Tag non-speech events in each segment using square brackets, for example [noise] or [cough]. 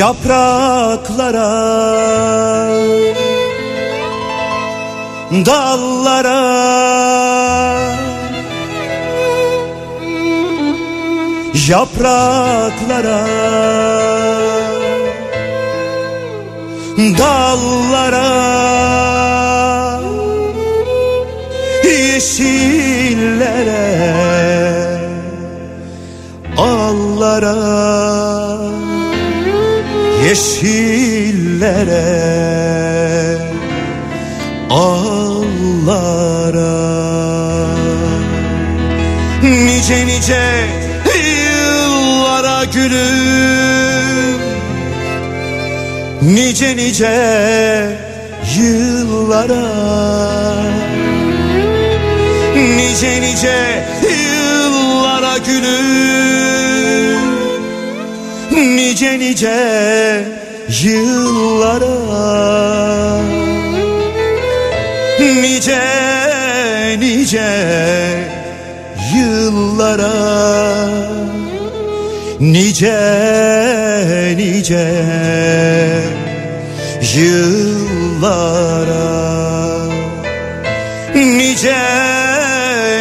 Yapraklara Dallara. Yapraklara Dallara. Yeşillere Allara Yeşillere Allara Nice nice yıllara gülüm. Nice nice yıllara. Nice nice yıllara gülüm. Nice nice yıllara. Nice nice yıllara. Nice nice yıllara. Nice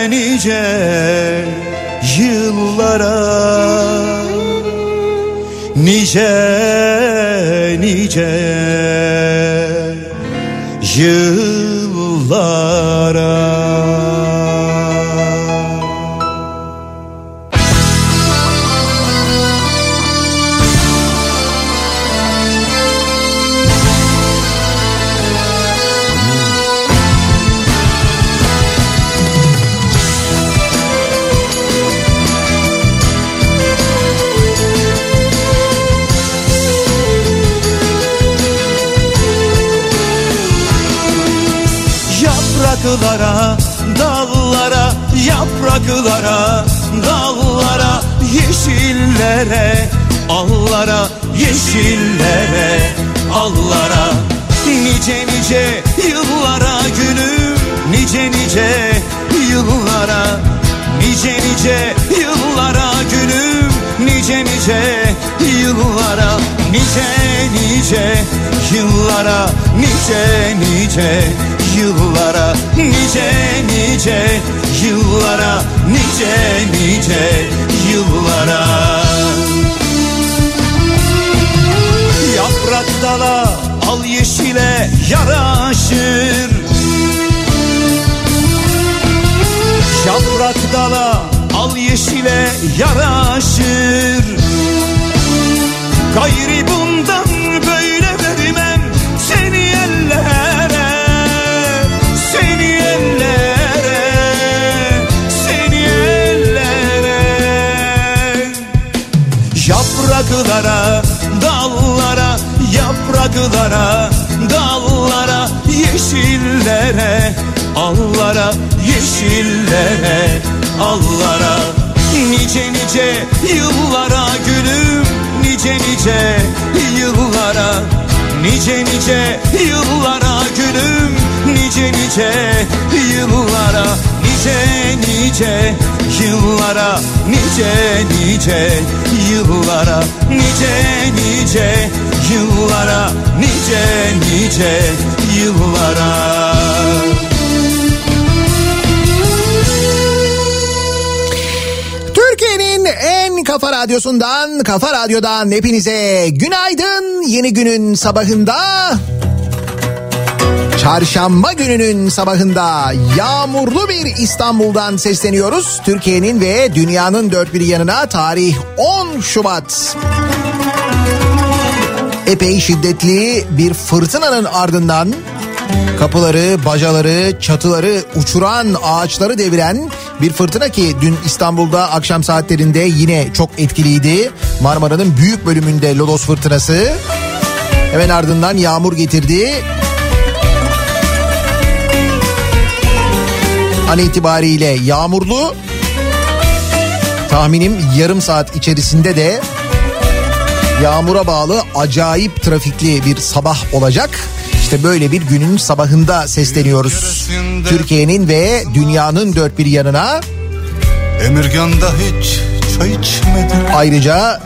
nice yıllara. Nice nice yıllara Yapraklara, dallara, yapraklara, dallara, yeşillere, allara, yeşillere, allara, nice nice yıllara gülüm, nice nice yıllara, nice nice yıllara gülüm, nice nice yıllara, nice nice yıllara, nice nice yıllara nice nice yıllara nice nice yıllara. Yaprak dala al yeşile yaraşır. Yaprak dala al yeşile yaraşır. Gayri bundan Yapraklara dallara Yapraklara dallara Yeşillere allara Yeşillere allara. Nice nice yıllara gülüm Nice nice yıllara. Nice nice yıllara gülüm Nice nice yıllara Nice nice yıllara Nice nice yıllara Nice nice yıllara Nice nice yıllara Türkiye'nin en kafa radyosundan, kafa radyodan hepinize günaydın. Yeni günün sabahında Çarşamba gününün sabahında yağmurlu bir İstanbul'dan sesleniyoruz. Türkiye'nin ve dünyanın dört bir yanına tarih 10 Şubat. Epey şiddetli bir fırtınanın ardından kapıları, bacaları, çatıları uçuran, ağaçları deviren bir fırtına ki dün İstanbul'da akşam saatlerinde yine çok etkiliydi. Marmara'nın büyük bölümünde Lodos fırtınası. Hemen ardından yağmur getirdi. An itibariyle yağmurlu. Tahminim yarım saat içerisinde de yağmura bağlı acayip trafikli bir sabah olacak. İşte böyle bir günün sabahında sesleniyoruz. Türkiye'nin ve dünyanın dört bir yanına. Emirgan'da hiç çay içmedim. Ayrıca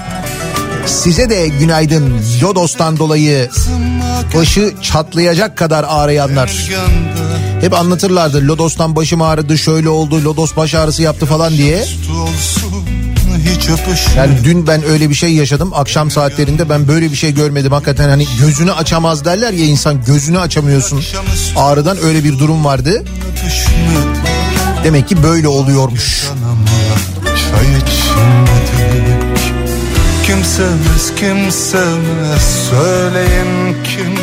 Size de günaydın Lodos'tan dolayı başı çatlayacak kadar ağrıyanlar. Hep anlatırlardı Lodos'tan başım ağrıdı şöyle oldu Lodos baş ağrısı yaptı falan diye. Yani dün ben öyle bir şey yaşadım akşam saatlerinde ben böyle bir şey görmedim hakikaten hani gözünü açamaz derler ya insan gözünü açamıyorsun ağrıdan öyle bir durum vardı. Demek ki böyle oluyormuş. Çay içmedik Kim sevmez kim sevmez söyleyin kim?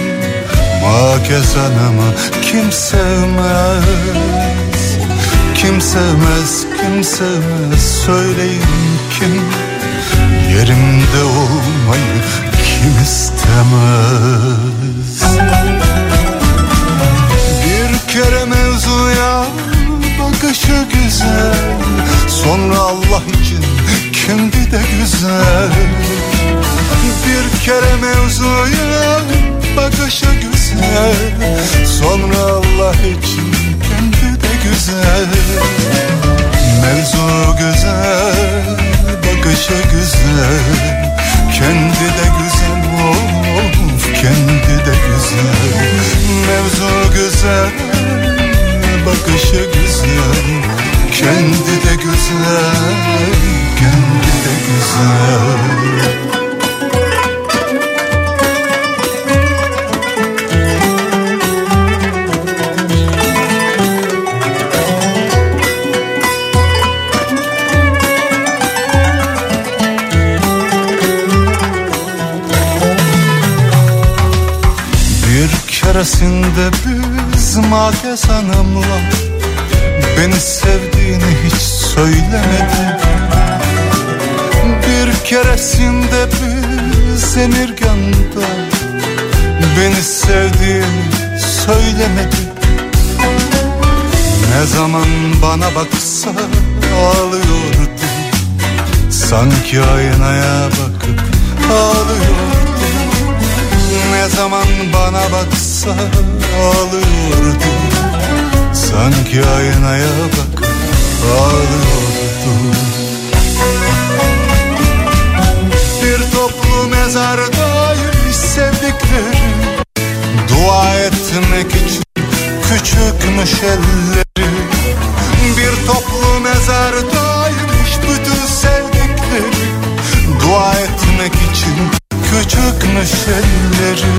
Makez anama kim sevmez Kim sevmez kim sevmez söyleyin kim? Yerimde olmayı kim istemez? Bir kere mevzuya bakışı güzel. Sonra Allah için kendi de güzel. Bir kere mevzuya bakışı güzel. Sonra Allah için kendi de güzel. Mevzu güzel, bakışı güzel. Kendi de güzel, of kendi de güzel. Mevzu güzel, bakışı güzel. Kendi de güzel, kendi keresinde biz Hanım'la Beni sevdiğini hiç söylemedi Bir keresinde biz Emirgan'da Beni sevdiğini söylemedi. Ne zaman bana baksa ağlıyordu. Sanki aynaya bakıp ağlıyordu. Ne zaman bana baksa ağlıyordu. Sanki aynaya bakıp ağlıyordu etmek için küçükmüş elleri Bir toplu mezardaymış bütün sevdikleri. Dua etmek için küçükmüş elleri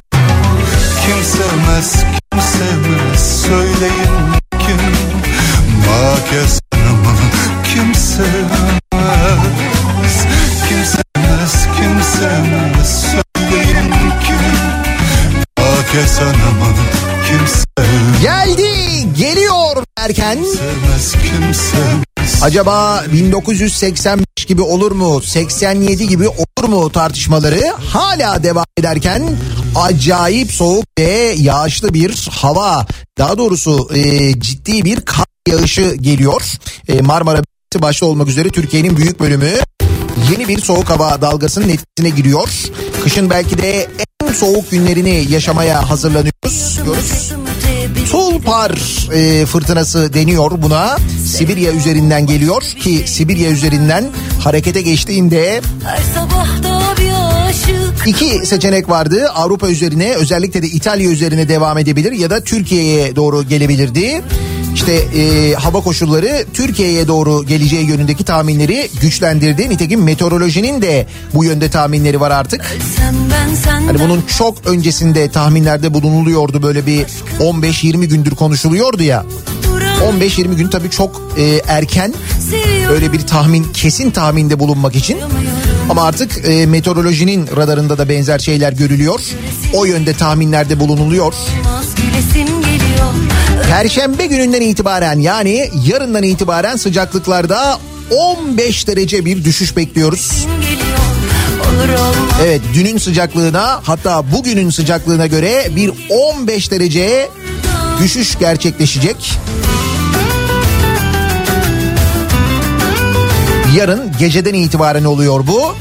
Kim sevmez kim sevmez söyleyin kim? Makes sevmez acaba 1985 gibi olur mu? 87 gibi olur mu tartışmaları? Hala devam ederken acayip soğuk ve yağışlı bir hava. Daha doğrusu e, ciddi bir kar yağışı geliyor. E, Marmara başta olmak üzere Türkiye'nin büyük bölümü yeni bir soğuk hava dalgasının etkisine giriyor. Kışın belki de en soğuk günlerini yaşamaya hazırlanıyoruz. Diyoruz. Tulpar e, fırtınası deniyor buna. Sibirya üzerinden geliyor ki Sibirya üzerinden harekete geçtiğinde iki seçenek vardı. Avrupa üzerine özellikle de İtalya üzerine devam edebilir ya da Türkiye'ye doğru gelebilirdi. İşte e, hava koşulları Türkiye'ye doğru geleceği yönündeki tahminleri güçlendirdi. Nitekim meteorolojinin de bu yönde tahminleri var artık. Hani bunun çok öncesinde tahminlerde bulunuluyordu böyle bir 15-20 gündür konuşuluyordu ya. 15-20 gün tabii çok e, erken öyle bir tahmin kesin tahminde bulunmak için. Ama artık e, meteorolojinin radarında da benzer şeyler görülüyor. O yönde tahminlerde bulunuluyor. Geliyor Perşembe gününden itibaren yani yarından itibaren sıcaklıklarda 15 derece bir düşüş bekliyoruz. Evet dünün sıcaklığına hatta bugünün sıcaklığına göre bir 15 derece düşüş gerçekleşecek. Yarın geceden itibaren oluyor bu.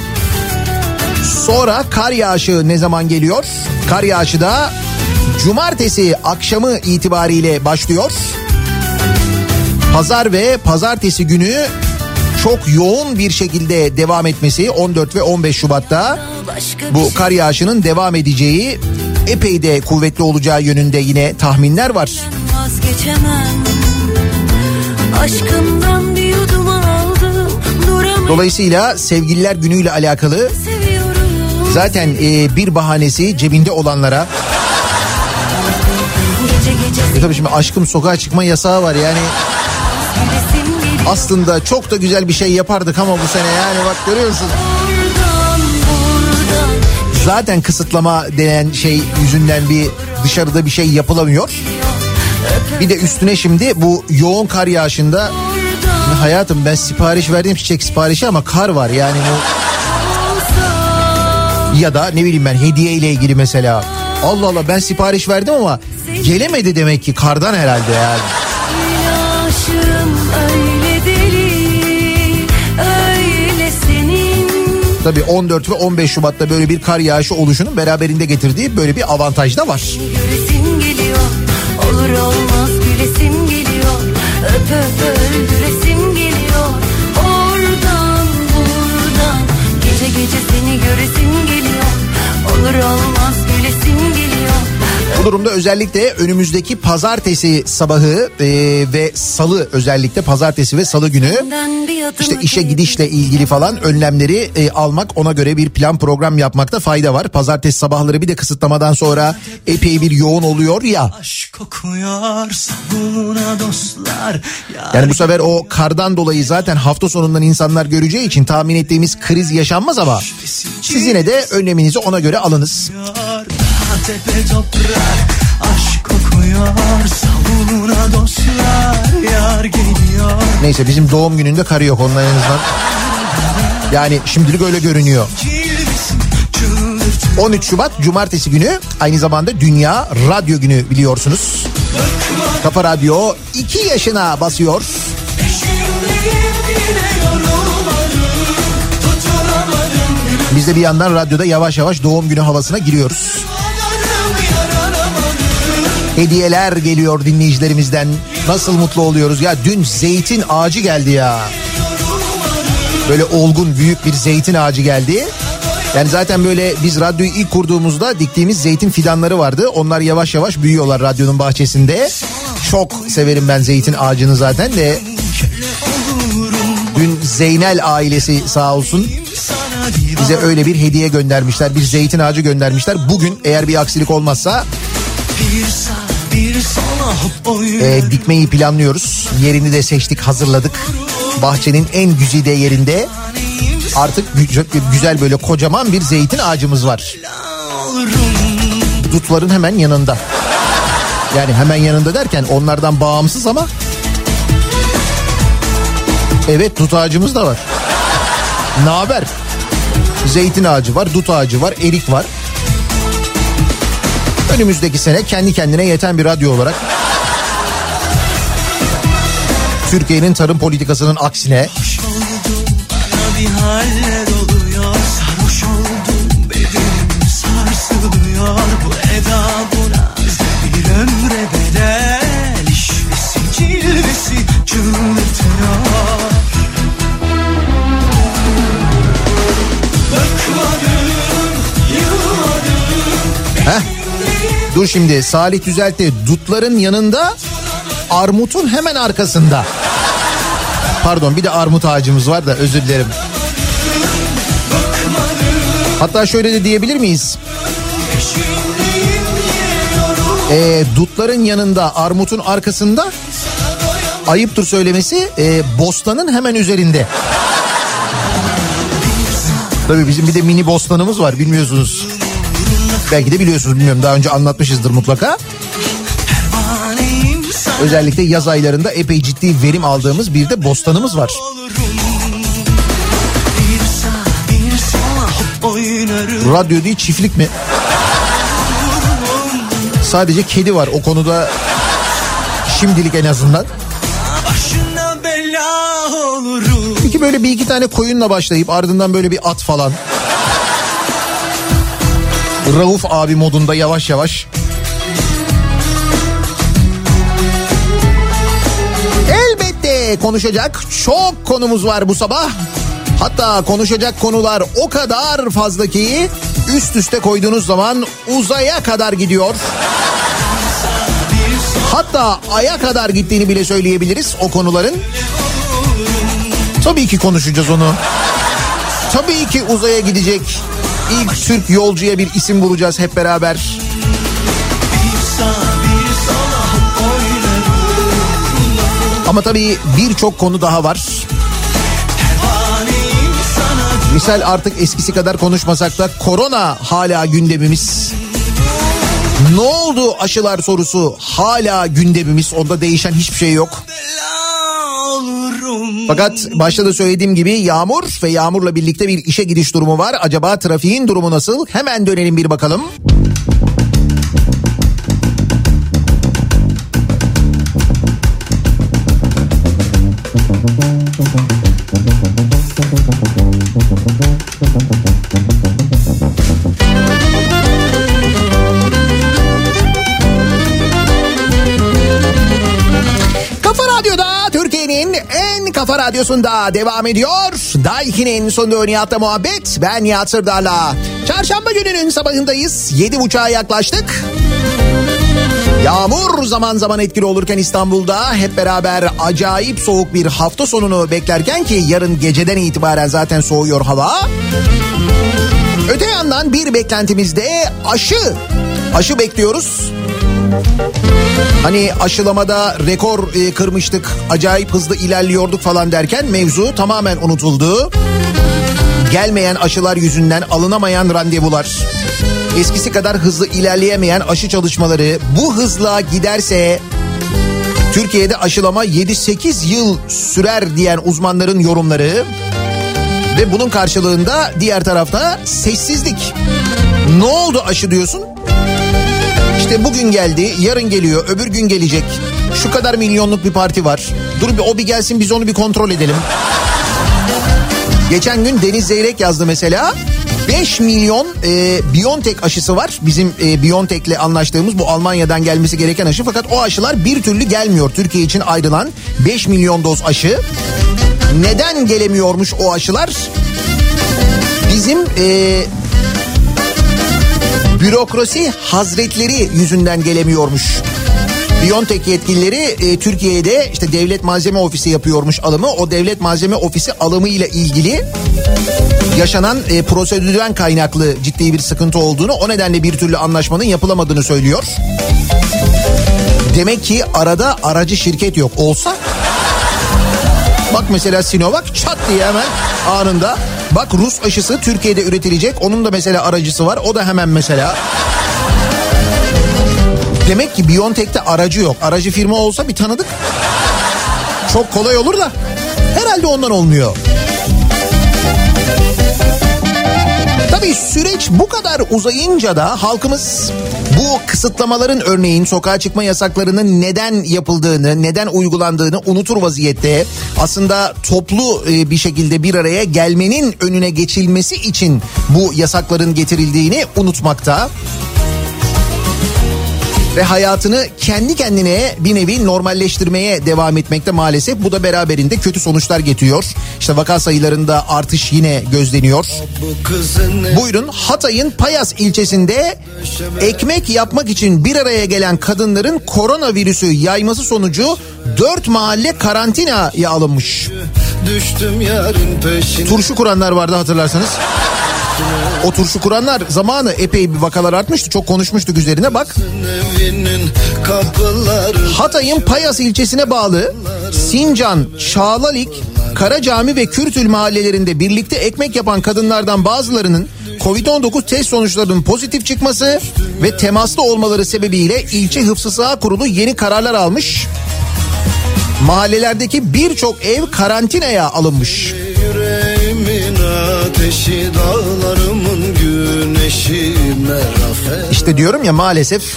Sonra kar yağışı ne zaman geliyor? Kar yağışı da cumartesi akşamı itibariyle başlıyor. Pazar ve pazartesi günü çok yoğun bir şekilde devam etmesi 14 ve 15 Şubat'ta bu kar yağışının devam edeceği epey de kuvvetli olacağı yönünde yine tahminler var. Dolayısıyla sevgililer günüyle alakalı zaten e, bir bahanesi cebinde olanlara e tabii şimdi aşkım sokağa çıkma yasağı var yani aslında çok da güzel bir şey yapardık ama bu sene yani bak görüyorsun. Zaten kısıtlama denen şey yüzünden bir dışarıda bir şey yapılamıyor. Bir de üstüne şimdi bu yoğun kar yağışında hayatım ben sipariş verdim çiçek siparişi ama kar var yani bu ya da ne bileyim ben hediye ile ilgili mesela Allah Allah ben sipariş verdim ama gelemedi demek ki kardan herhalde yani. Öyle deli Tabii 14 ve 15 Şubat'ta böyle bir kar yağışı oluşunun beraberinde getirdiği böyle bir avantaj da var. Göresim geliyor Olur olmaz gülesim geliyor Öp öp öldüresim geliyor Oradan buradan Gece gece seni göresim geliyor Olur olmaz Bu durumda özellikle önümüzdeki pazartesi sabahı e, ve salı özellikle pazartesi ve salı günü işte işe gidişle ilgili falan önlemleri e, almak ona göre bir plan program yapmakta fayda var. Pazartesi sabahları bir de kısıtlamadan sonra epey bir yoğun oluyor ya. Yani bu sefer o kardan dolayı zaten hafta sonundan insanlar göreceği için tahmin ettiğimiz kriz yaşanmaz ama siz yine de önleminizi ona göre alınız. Tepe toprak. Aşk kokuyor sabuna dostlar. Yar geliyor. Neyse bizim doğum gününde karı yok ondan en azından. Yani şimdilik öyle görünüyor. Cilvesin çıldırtıyor. 13 Şubat Cumartesi günü aynı zamanda Dünya Radyo Günü biliyorsunuz. Kafa Radyo 2 yaşına basıyor. Biz de bir yandan radyoda yavaş yavaş doğum günü havasına giriyoruz. Hediyeler geliyor dinleyicilerimizden. Nasıl mutlu oluyoruz ya dün zeytin ağacı geldi ya. Böyle olgun büyük bir zeytin ağacı geldi. Yani zaten böyle biz radyoyu ilk kurduğumuzda diktiğimiz zeytin fidanları vardı. Onlar yavaş yavaş büyüyorlar radyonun bahçesinde. Çok severim ben zeytin ağacını zaten de. Dün Zeynel ailesi sağ olsun bize öyle bir hediye göndermişler. Bir zeytin ağacı göndermişler. Bugün eğer bir aksilik olmazsa E, dikmeyi planlıyoruz. Yerini de seçtik, hazırladık. Bahçenin en güzide yerinde artık gü- güzel böyle kocaman bir zeytin ağacımız var. Dutların hemen yanında. Yani hemen yanında derken onlardan bağımsız ama Evet dut ağacımız da var. Ne haber? Zeytin ağacı var, dut ağacı var, erik var. Önümüzdeki sene kendi kendine yeten bir radyo olarak Türkiye'nin tarım politikasının aksine ömre bedel Dur şimdi Salih düzeltti. Dutların yanında armutun hemen arkasında. Pardon bir de armut ağacımız var da özür dilerim. Hatta şöyle de diyebilir miyiz? Ee, dutların yanında armutun arkasında ayıptır söylemesi e, bostanın hemen üzerinde. Tabii bizim bir de mini bostanımız var bilmiyorsunuz. Belki de biliyorsunuz bilmiyorum daha önce anlatmışızdır mutlaka. Özellikle yaz aylarında epey ciddi verim aldığımız bir de bostanımız var. Radyo değil çiftlik mi? Sadece kedi var o konuda şimdilik en azından. Peki böyle bir iki tane koyunla başlayıp ardından böyle bir at falan. Rauf abi modunda yavaş yavaş. Elbette konuşacak çok konumuz var bu sabah. Hatta konuşacak konular o kadar fazla ki üst üste koyduğunuz zaman uzaya kadar gidiyor. Hatta aya kadar gittiğini bile söyleyebiliriz o konuların. Tabii ki konuşacağız onu. Tabii ki uzaya gidecek ilk Türk yolcuya bir isim bulacağız hep beraber. Ama tabii birçok konu daha var. Misal artık eskisi kadar konuşmasak da korona hala gündemimiz. Ne oldu aşılar sorusu hala gündemimiz. Onda değişen hiçbir şey yok. Fakat başta da söylediğim gibi yağmur ve yağmurla birlikte bir işe gidiş durumu var. Acaba trafiğin durumu nasıl? Hemen dönelim bir bakalım. Kafa kafa radyosunda devam ediyor. Daiki'nin sonunda Nihat'la muhabbet. Ben Nihat Sırdar'la. Çarşamba gününün sabahındayız. Yedi buçuğa yaklaştık. Yağmur zaman zaman etkili olurken İstanbul'da hep beraber acayip soğuk bir hafta sonunu beklerken ki yarın geceden itibaren zaten soğuyor hava. Öte yandan bir beklentimiz de aşı. Aşı bekliyoruz. Hani aşılamada rekor e, kırmıştık, acayip hızlı ilerliyorduk falan derken mevzu tamamen unutuldu. Gelmeyen aşılar yüzünden alınamayan randevular, eskisi kadar hızlı ilerleyemeyen aşı çalışmaları bu hızla giderse Türkiye'de aşılama 7-8 yıl sürer diyen uzmanların yorumları ve bunun karşılığında diğer tarafta sessizlik. Ne oldu aşı diyorsun? İşte bugün geldi, yarın geliyor, öbür gün gelecek. Şu kadar milyonluk bir parti var. Dur bir o bir gelsin biz onu bir kontrol edelim. Geçen gün Deniz Zeyrek yazdı mesela. 5 milyon e, Biontech aşısı var. Bizim e, Biontech'le anlaştığımız bu Almanya'dan gelmesi gereken aşı. Fakat o aşılar bir türlü gelmiyor. Türkiye için ayrılan 5 milyon doz aşı. Neden gelemiyormuş o aşılar? Bizim e, bürokrasi hazretleri yüzünden gelemiyormuş. Biontech yetkilileri e, Türkiye'de işte devlet malzeme ofisi yapıyormuş alımı. O devlet malzeme ofisi alımı ile ilgili yaşanan e, prosedürden kaynaklı ciddi bir sıkıntı olduğunu o nedenle bir türlü anlaşmanın yapılamadığını söylüyor. Demek ki arada aracı şirket yok. Olsa bak mesela Sinovac çat diye hemen anında Bak Rus aşısı Türkiye'de üretilecek. Onun da mesela aracısı var. O da hemen mesela. Demek ki Biontech'te aracı yok. Aracı firma olsa bir tanıdık. Çok kolay olur da. Herhalde ondan olmuyor. Tabii süreç bu kadar uzayınca da halkımız bu kısıtlamaların örneğin sokağa çıkma yasaklarının neden yapıldığını, neden uygulandığını unutur vaziyette. Aslında toplu bir şekilde bir araya gelmenin önüne geçilmesi için bu yasakların getirildiğini unutmakta ve hayatını kendi kendine bir nevi normalleştirmeye devam etmekte maalesef. Bu da beraberinde kötü sonuçlar getiriyor. İşte vaka sayılarında artış yine gözleniyor. Buyurun Hatay'ın Payas ilçesinde ekmek yapmak için bir araya gelen kadınların koronavirüsü yayması sonucu 4 mahalle karantinaya alınmış. Düştüm yarın peşine. Turşu kuranlar vardı hatırlarsanız. O turşu kuranlar zamanı epey bir vakalar artmıştı. Çok konuşmuştuk üzerine bak. Hatay'ın Payas ilçesine bağlı Sincan, Çağlalik, Karacami ve Kürtül mahallelerinde birlikte ekmek yapan kadınlardan bazılarının Covid-19 test sonuçlarının pozitif çıkması ve temaslı olmaları sebebiyle ilçe hıfzı saha kurulu yeni kararlar almış. Mahallelerdeki birçok ev karantinaya alınmış. Ateşi güneşi. İşte diyorum ya maalesef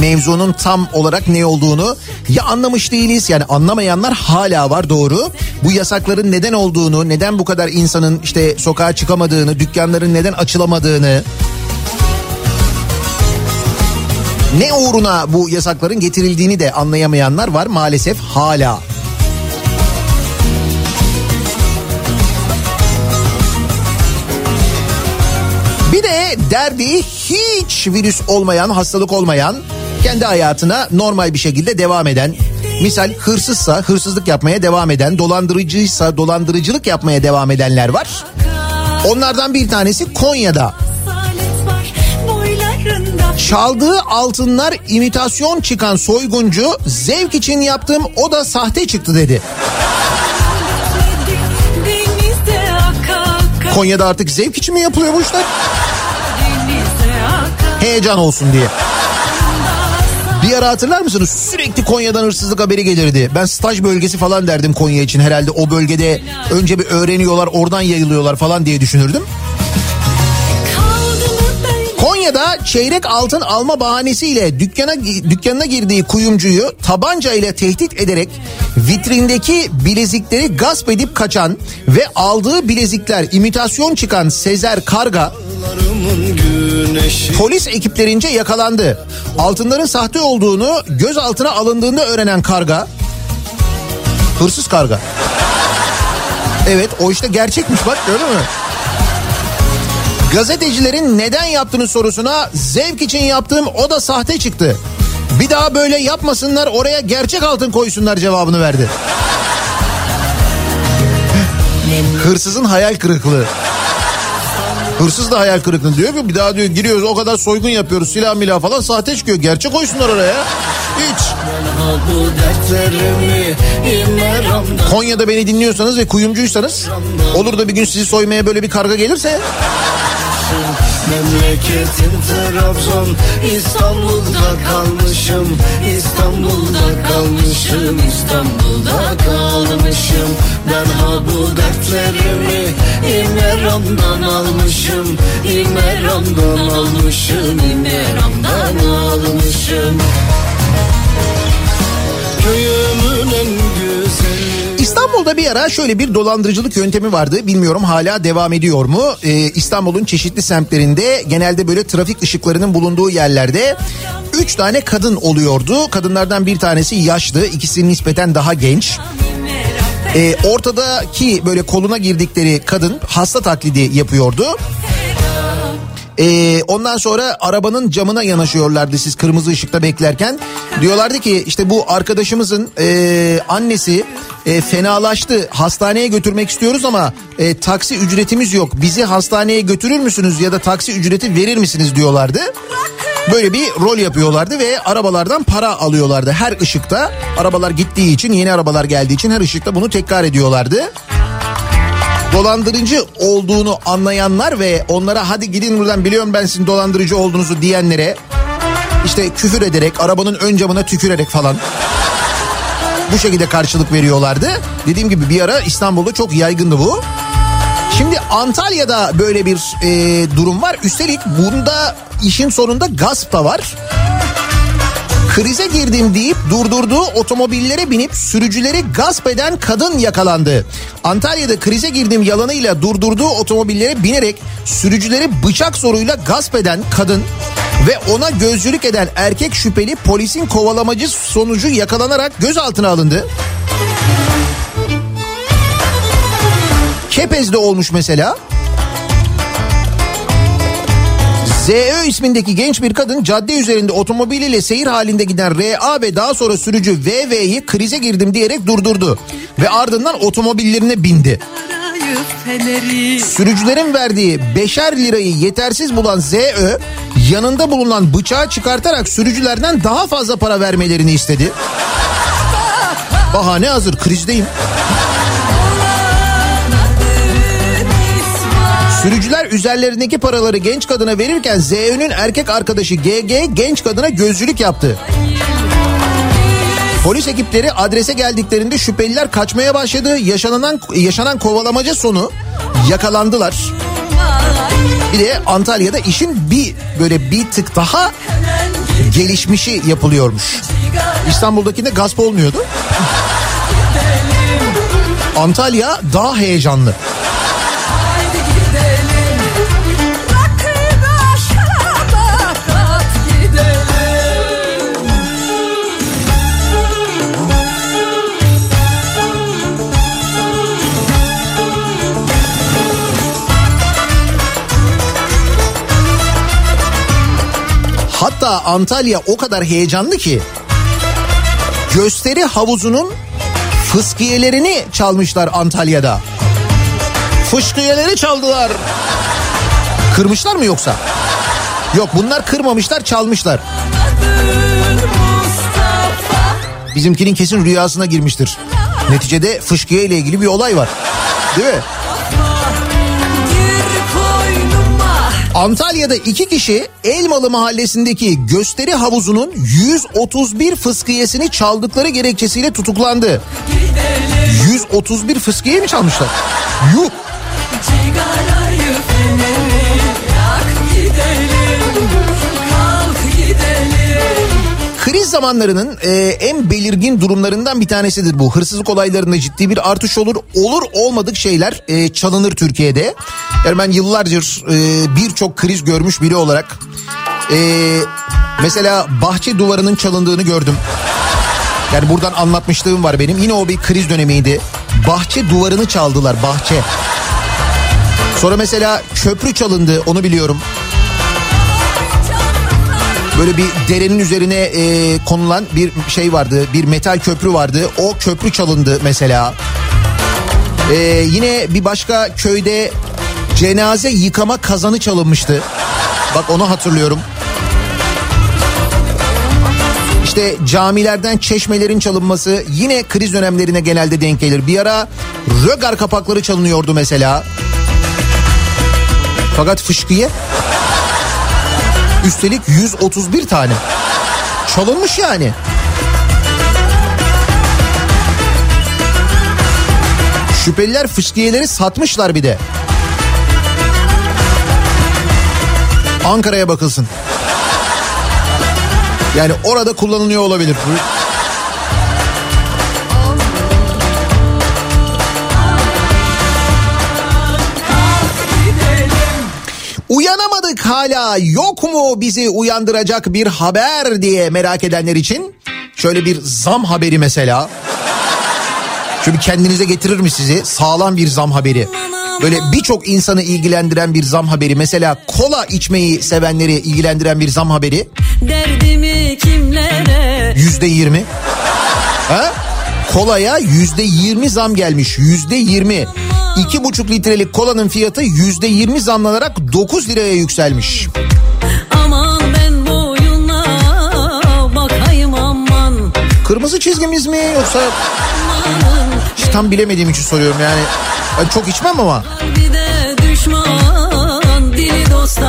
mevzunun tam olarak ne olduğunu ya anlamış değiliz yani anlamayanlar hala var doğru. Bu yasakların neden olduğunu, neden bu kadar insanın işte sokağa çıkamadığını, dükkanların neden açılamadığını ne uğruna bu yasakların getirildiğini de anlayamayanlar var maalesef hala. Bir de derdi hiç virüs olmayan, hastalık olmayan kendi hayatına normal bir şekilde devam eden, misal hırsızsa hırsızlık yapmaya devam eden, dolandırıcıysa dolandırıcılık yapmaya devam edenler var. Onlardan bir tanesi Konya'da. Çaldığı altınlar imitasyon çıkan soyguncu zevk için yaptığım o da sahte çıktı dedi. Konya'da artık zevk için mi yapılıyor bu işler? Heyecan olsun diye. Bir ara hatırlar mısınız? Sürekli Konya'dan hırsızlık haberi gelirdi. Ben staj bölgesi falan derdim Konya için. Herhalde o bölgede önce bir öğreniyorlar oradan yayılıyorlar falan diye düşünürdüm. Konya'da çeyrek altın alma bahanesiyle dükkana dükkanına girdiği kuyumcuyu tabanca ile tehdit ederek vitrindeki bilezikleri gasp edip kaçan ve aldığı bilezikler imitasyon çıkan Sezer Karga polis ekiplerince yakalandı. Altınların sahte olduğunu gözaltına alındığında öğrenen Karga hırsız Karga. Evet o işte gerçekmiş bak gördün mü? Gazetecilerin neden yaptığını sorusuna zevk için yaptığım o da sahte çıktı. Bir daha böyle yapmasınlar oraya gerçek altın koysunlar cevabını verdi. Hırsızın hayal kırıklığı. Hırsız da hayal kırıklığı diyor ki bir daha diyor giriyoruz o kadar soygun yapıyoruz silah milah falan sahte çıkıyor. Gerçek koysunlar oraya. Hiç. Konya'da beni dinliyorsanız ve kuyumcuysanız olur da bir gün sizi soymaya böyle bir karga gelirse Memleketim Trabzon İstanbul'da kalmışım. İstanbul'da kalmışım İstanbul'da kalmışım. Ben ha bu dertlerimi İmeram'dan almışım. İmeram'dan almışım İmeram'dan almışım. Güzel İstanbul'da bir ara şöyle bir dolandırıcılık yöntemi vardı. Bilmiyorum hala devam ediyor mu? Ee, İstanbul'un çeşitli semtlerinde genelde böyle trafik ışıklarının bulunduğu yerlerde üç tane kadın oluyordu. Kadınlardan bir tanesi yaşlı, ikisi nispeten daha genç. Ee, ortadaki böyle koluna girdikleri kadın hasta taklidi yapıyordu. Ee, ondan sonra arabanın camına yanaşıyorlardı siz kırmızı ışıkta beklerken. Diyorlardı ki işte bu arkadaşımızın e, annesi e, fenalaştı hastaneye götürmek istiyoruz ama e, taksi ücretimiz yok. Bizi hastaneye götürür müsünüz ya da taksi ücreti verir misiniz diyorlardı. Böyle bir rol yapıyorlardı ve arabalardan para alıyorlardı her ışıkta. Arabalar gittiği için yeni arabalar geldiği için her ışıkta bunu tekrar ediyorlardı dolandırıcı olduğunu anlayanlar ve onlara hadi gidin buradan biliyorum ben sizin dolandırıcı olduğunuzu diyenlere işte küfür ederek arabanın ön camına tükürerek falan bu şekilde karşılık veriyorlardı. Dediğim gibi bir ara İstanbul'da çok yaygındı bu. Şimdi Antalya'da böyle bir e, durum var. Üstelik bunda işin sonunda gasp da var krize girdim deyip durdurduğu otomobillere binip sürücüleri gasp eden kadın yakalandı. Antalya'da krize girdim yalanıyla durdurduğu otomobillere binerek sürücüleri bıçak soruyla gasp eden kadın ve ona gözcülük eden erkek şüpheli polisin kovalamacı sonucu yakalanarak gözaltına alındı. Kepez'de olmuş mesela. ZÖ ismindeki genç bir kadın cadde üzerinde otomobiliyle seyir halinde giden RA ve daha sonra sürücü VV'yi krize girdim diyerek durdurdu. Ve ardından otomobillerine bindi. Sürücülerin verdiği beşer lirayı yetersiz bulan ZÖ yanında bulunan bıçağı çıkartarak sürücülerden daha fazla para vermelerini istedi. Bahane hazır krizdeyim. Sürücüler üzerlerindeki paraları genç kadına verirken ZÖ'nün erkek arkadaşı GG genç kadına gözcülük yaptı. Polis ekipleri adrese geldiklerinde şüpheliler kaçmaya başladı. Yaşanan yaşanan kovalamaca sonu yakalandılar. Bir de Antalya'da işin bir böyle bir tık daha gelişmişi yapılıyormuş. İstanbul'dakinde gasp olmuyordu. Antalya daha heyecanlı. Hatta Antalya o kadar heyecanlı ki gösteri havuzunun fıskiyelerini çalmışlar Antalya'da. Fışkiyeleri çaldılar. Kırmışlar mı yoksa? Yok bunlar kırmamışlar çalmışlar. Bizimkinin kesin rüyasına girmiştir. Neticede fışkiye ile ilgili bir olay var. Değil mi? Antalya'da iki kişi Elmalı mahallesindeki gösteri havuzunun 131 fıskiyesini çaldıkları gerekçesiyle tutuklandı. 131 fıskiye mi çalmışlar? Yuh! Kriz zamanlarının e, en belirgin durumlarından bir tanesidir bu. Hırsızlık olaylarında ciddi bir artış olur. Olur olmadık şeyler e, çalınır Türkiye'de. Yani ben yıllardır e, birçok kriz görmüş biri olarak e, mesela bahçe duvarının çalındığını gördüm. Yani buradan anlatmışlığım var benim. Yine o bir kriz dönemiydi. Bahçe duvarını çaldılar bahçe. Sonra mesela köprü çalındı onu biliyorum. Böyle bir derenin üzerine e, konulan bir şey vardı. Bir metal köprü vardı. O köprü çalındı mesela. E, yine bir başka köyde cenaze yıkama kazanı çalınmıştı. Bak onu hatırlıyorum. İşte camilerden çeşmelerin çalınması yine kriz dönemlerine genelde denk gelir. Bir ara rögar kapakları çalınıyordu mesela. Fakat fışkıye üstelik 131 tane. Çalınmış yani. Şüpheliler fıskiyeleri satmışlar bir de. Ankara'ya bakılsın. Yani orada kullanılıyor olabilir. Uyanamadık hala yok mu bizi uyandıracak bir haber diye merak edenler için şöyle bir zam haberi mesela. Şöyle kendinize getirir mi sizi sağlam bir zam haberi? Böyle birçok insanı ilgilendiren bir zam haberi. Mesela kola içmeyi sevenleri ilgilendiren bir zam haberi. Derdimi kimlere? Yüzde yirmi. Ha? Kolaya yüzde yirmi zam gelmiş. Yüzde yirmi. İki buçuk litrelik kolanın fiyatı yüzde yirmi zamlanarak 9 liraya yükselmiş. Aman ben boyuna bakayım aman. Kırmızı çizgimiz mi yoksa hiç tam bilemediğim için soruyorum yani. Ben çok içmem ama. bir de düşman dili dost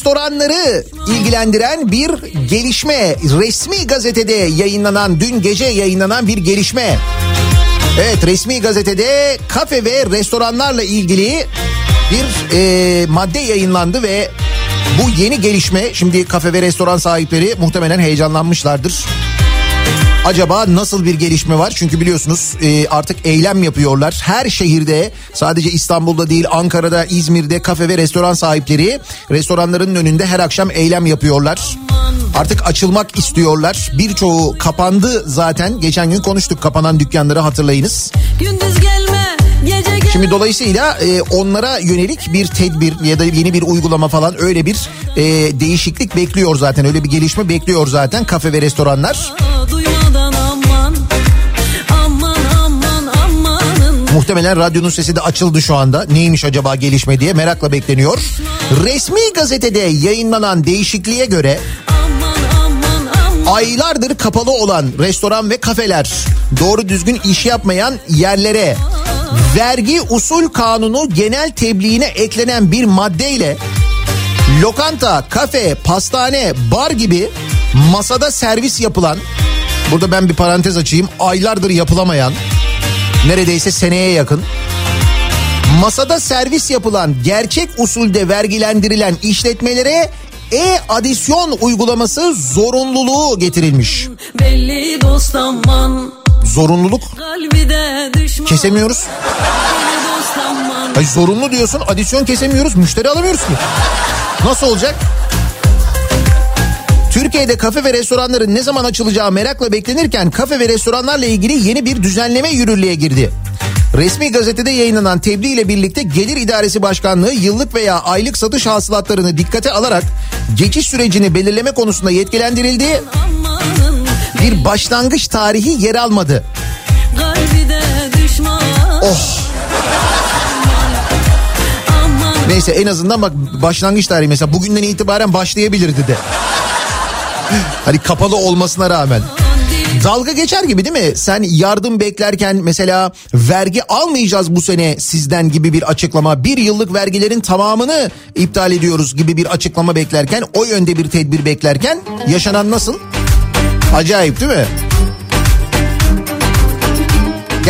restoranları ilgilendiren bir gelişme. Resmi gazetede yayınlanan dün gece yayınlanan bir gelişme. Evet resmi gazetede kafe ve restoranlarla ilgili bir e, madde yayınlandı ve bu yeni gelişme şimdi kafe ve restoran sahipleri muhtemelen heyecanlanmışlardır. Acaba nasıl bir gelişme var? Çünkü biliyorsunuz e, artık eylem yapıyorlar. Her şehirde sadece İstanbul'da değil Ankara'da, İzmir'de kafe ve restoran sahipleri restoranların önünde her akşam eylem yapıyorlar. Artık açılmak istiyorlar. Birçoğu kapandı zaten. Geçen gün konuştuk kapanan dükkanları hatırlayınız. Gündüz gelme. Şimdi dolayısıyla e, onlara yönelik bir tedbir ya da yeni bir uygulama falan öyle bir e, değişiklik bekliyor zaten. Öyle bir gelişme bekliyor zaten kafe ve restoranlar. Muhtemelen radyonun sesi de açıldı şu anda. Neymiş acaba gelişme diye merakla bekleniyor. Resmi gazetede yayınlanan değişikliğe göre aylardır kapalı olan restoran ve kafeler, doğru düzgün iş yapmayan yerlere vergi usul kanunu genel tebliğine eklenen bir maddeyle lokanta, kafe, pastane, bar gibi masada servis yapılan burada ben bir parantez açayım aylardır yapılamayan neredeyse seneye yakın masada servis yapılan gerçek usulde vergilendirilen işletmelere e-adisyon uygulaması zorunluluğu getirilmiş. Belli dost aman. Zorunluluk kesemiyoruz. Ay zorunlu diyorsun adisyon kesemiyoruz müşteri alamıyoruz ki. Nasıl olacak? Türkiye'de kafe ve restoranların ne zaman açılacağı merakla beklenirken kafe ve restoranlarla ilgili yeni bir düzenleme yürürlüğe girdi. Resmi gazetede yayınlanan tebliğ ile birlikte Gelir İdaresi Başkanlığı yıllık veya aylık satış hasılatlarını dikkate alarak geçiş sürecini belirleme konusunda yetkilendirildi. Bir başlangıç tarihi yer almadı. Oh neyse en azından bak başlangıç tarihi mesela bugünden itibaren başlayabilirdi de. Hani kapalı olmasına rağmen. Dalga geçer gibi değil mi? Sen yardım beklerken mesela vergi almayacağız bu sene sizden gibi bir açıklama. Bir yıllık vergilerin tamamını iptal ediyoruz gibi bir açıklama beklerken o yönde bir tedbir beklerken yaşanan nasıl? Acayip değil mi?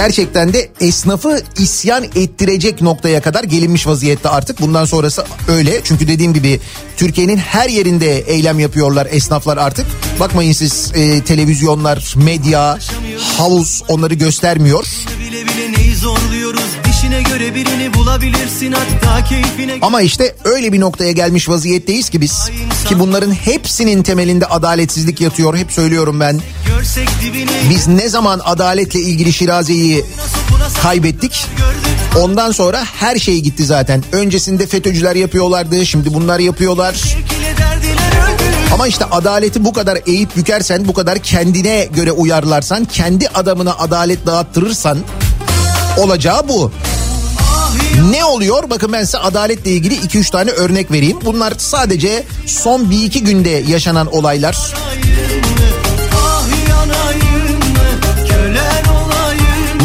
Gerçekten de esnafı isyan ettirecek noktaya kadar gelinmiş vaziyette artık. Bundan sonrası öyle. Çünkü dediğim gibi Türkiye'nin her yerinde eylem yapıyorlar esnaflar artık. Bakmayın siz e, televizyonlar, medya, havuz onları göstermiyor. Bile bile neyi zorluyoruz Dişine göre birini bulabilirsin hatta keyfine Ama işte öyle bir noktaya gelmiş vaziyetteyiz ki biz. Ki bunların hepsinin temelinde adaletsizlik yatıyor. Hep söylüyorum ben. Biz ne zaman adaletle ilgili Şiraze'yi kaybettik? Ondan sonra her şey gitti zaten. Öncesinde FETÖ'cüler yapıyorlardı, şimdi bunlar yapıyorlar. Ama işte adaleti bu kadar eğip bükersen, bu kadar kendine göre uyarlarsan, kendi adamına adalet dağıttırırsan olacağı bu. Ne oluyor? Bakın ben size adaletle ilgili 2-3 tane örnek vereyim. Bunlar sadece son 1-2 günde yaşanan olaylar.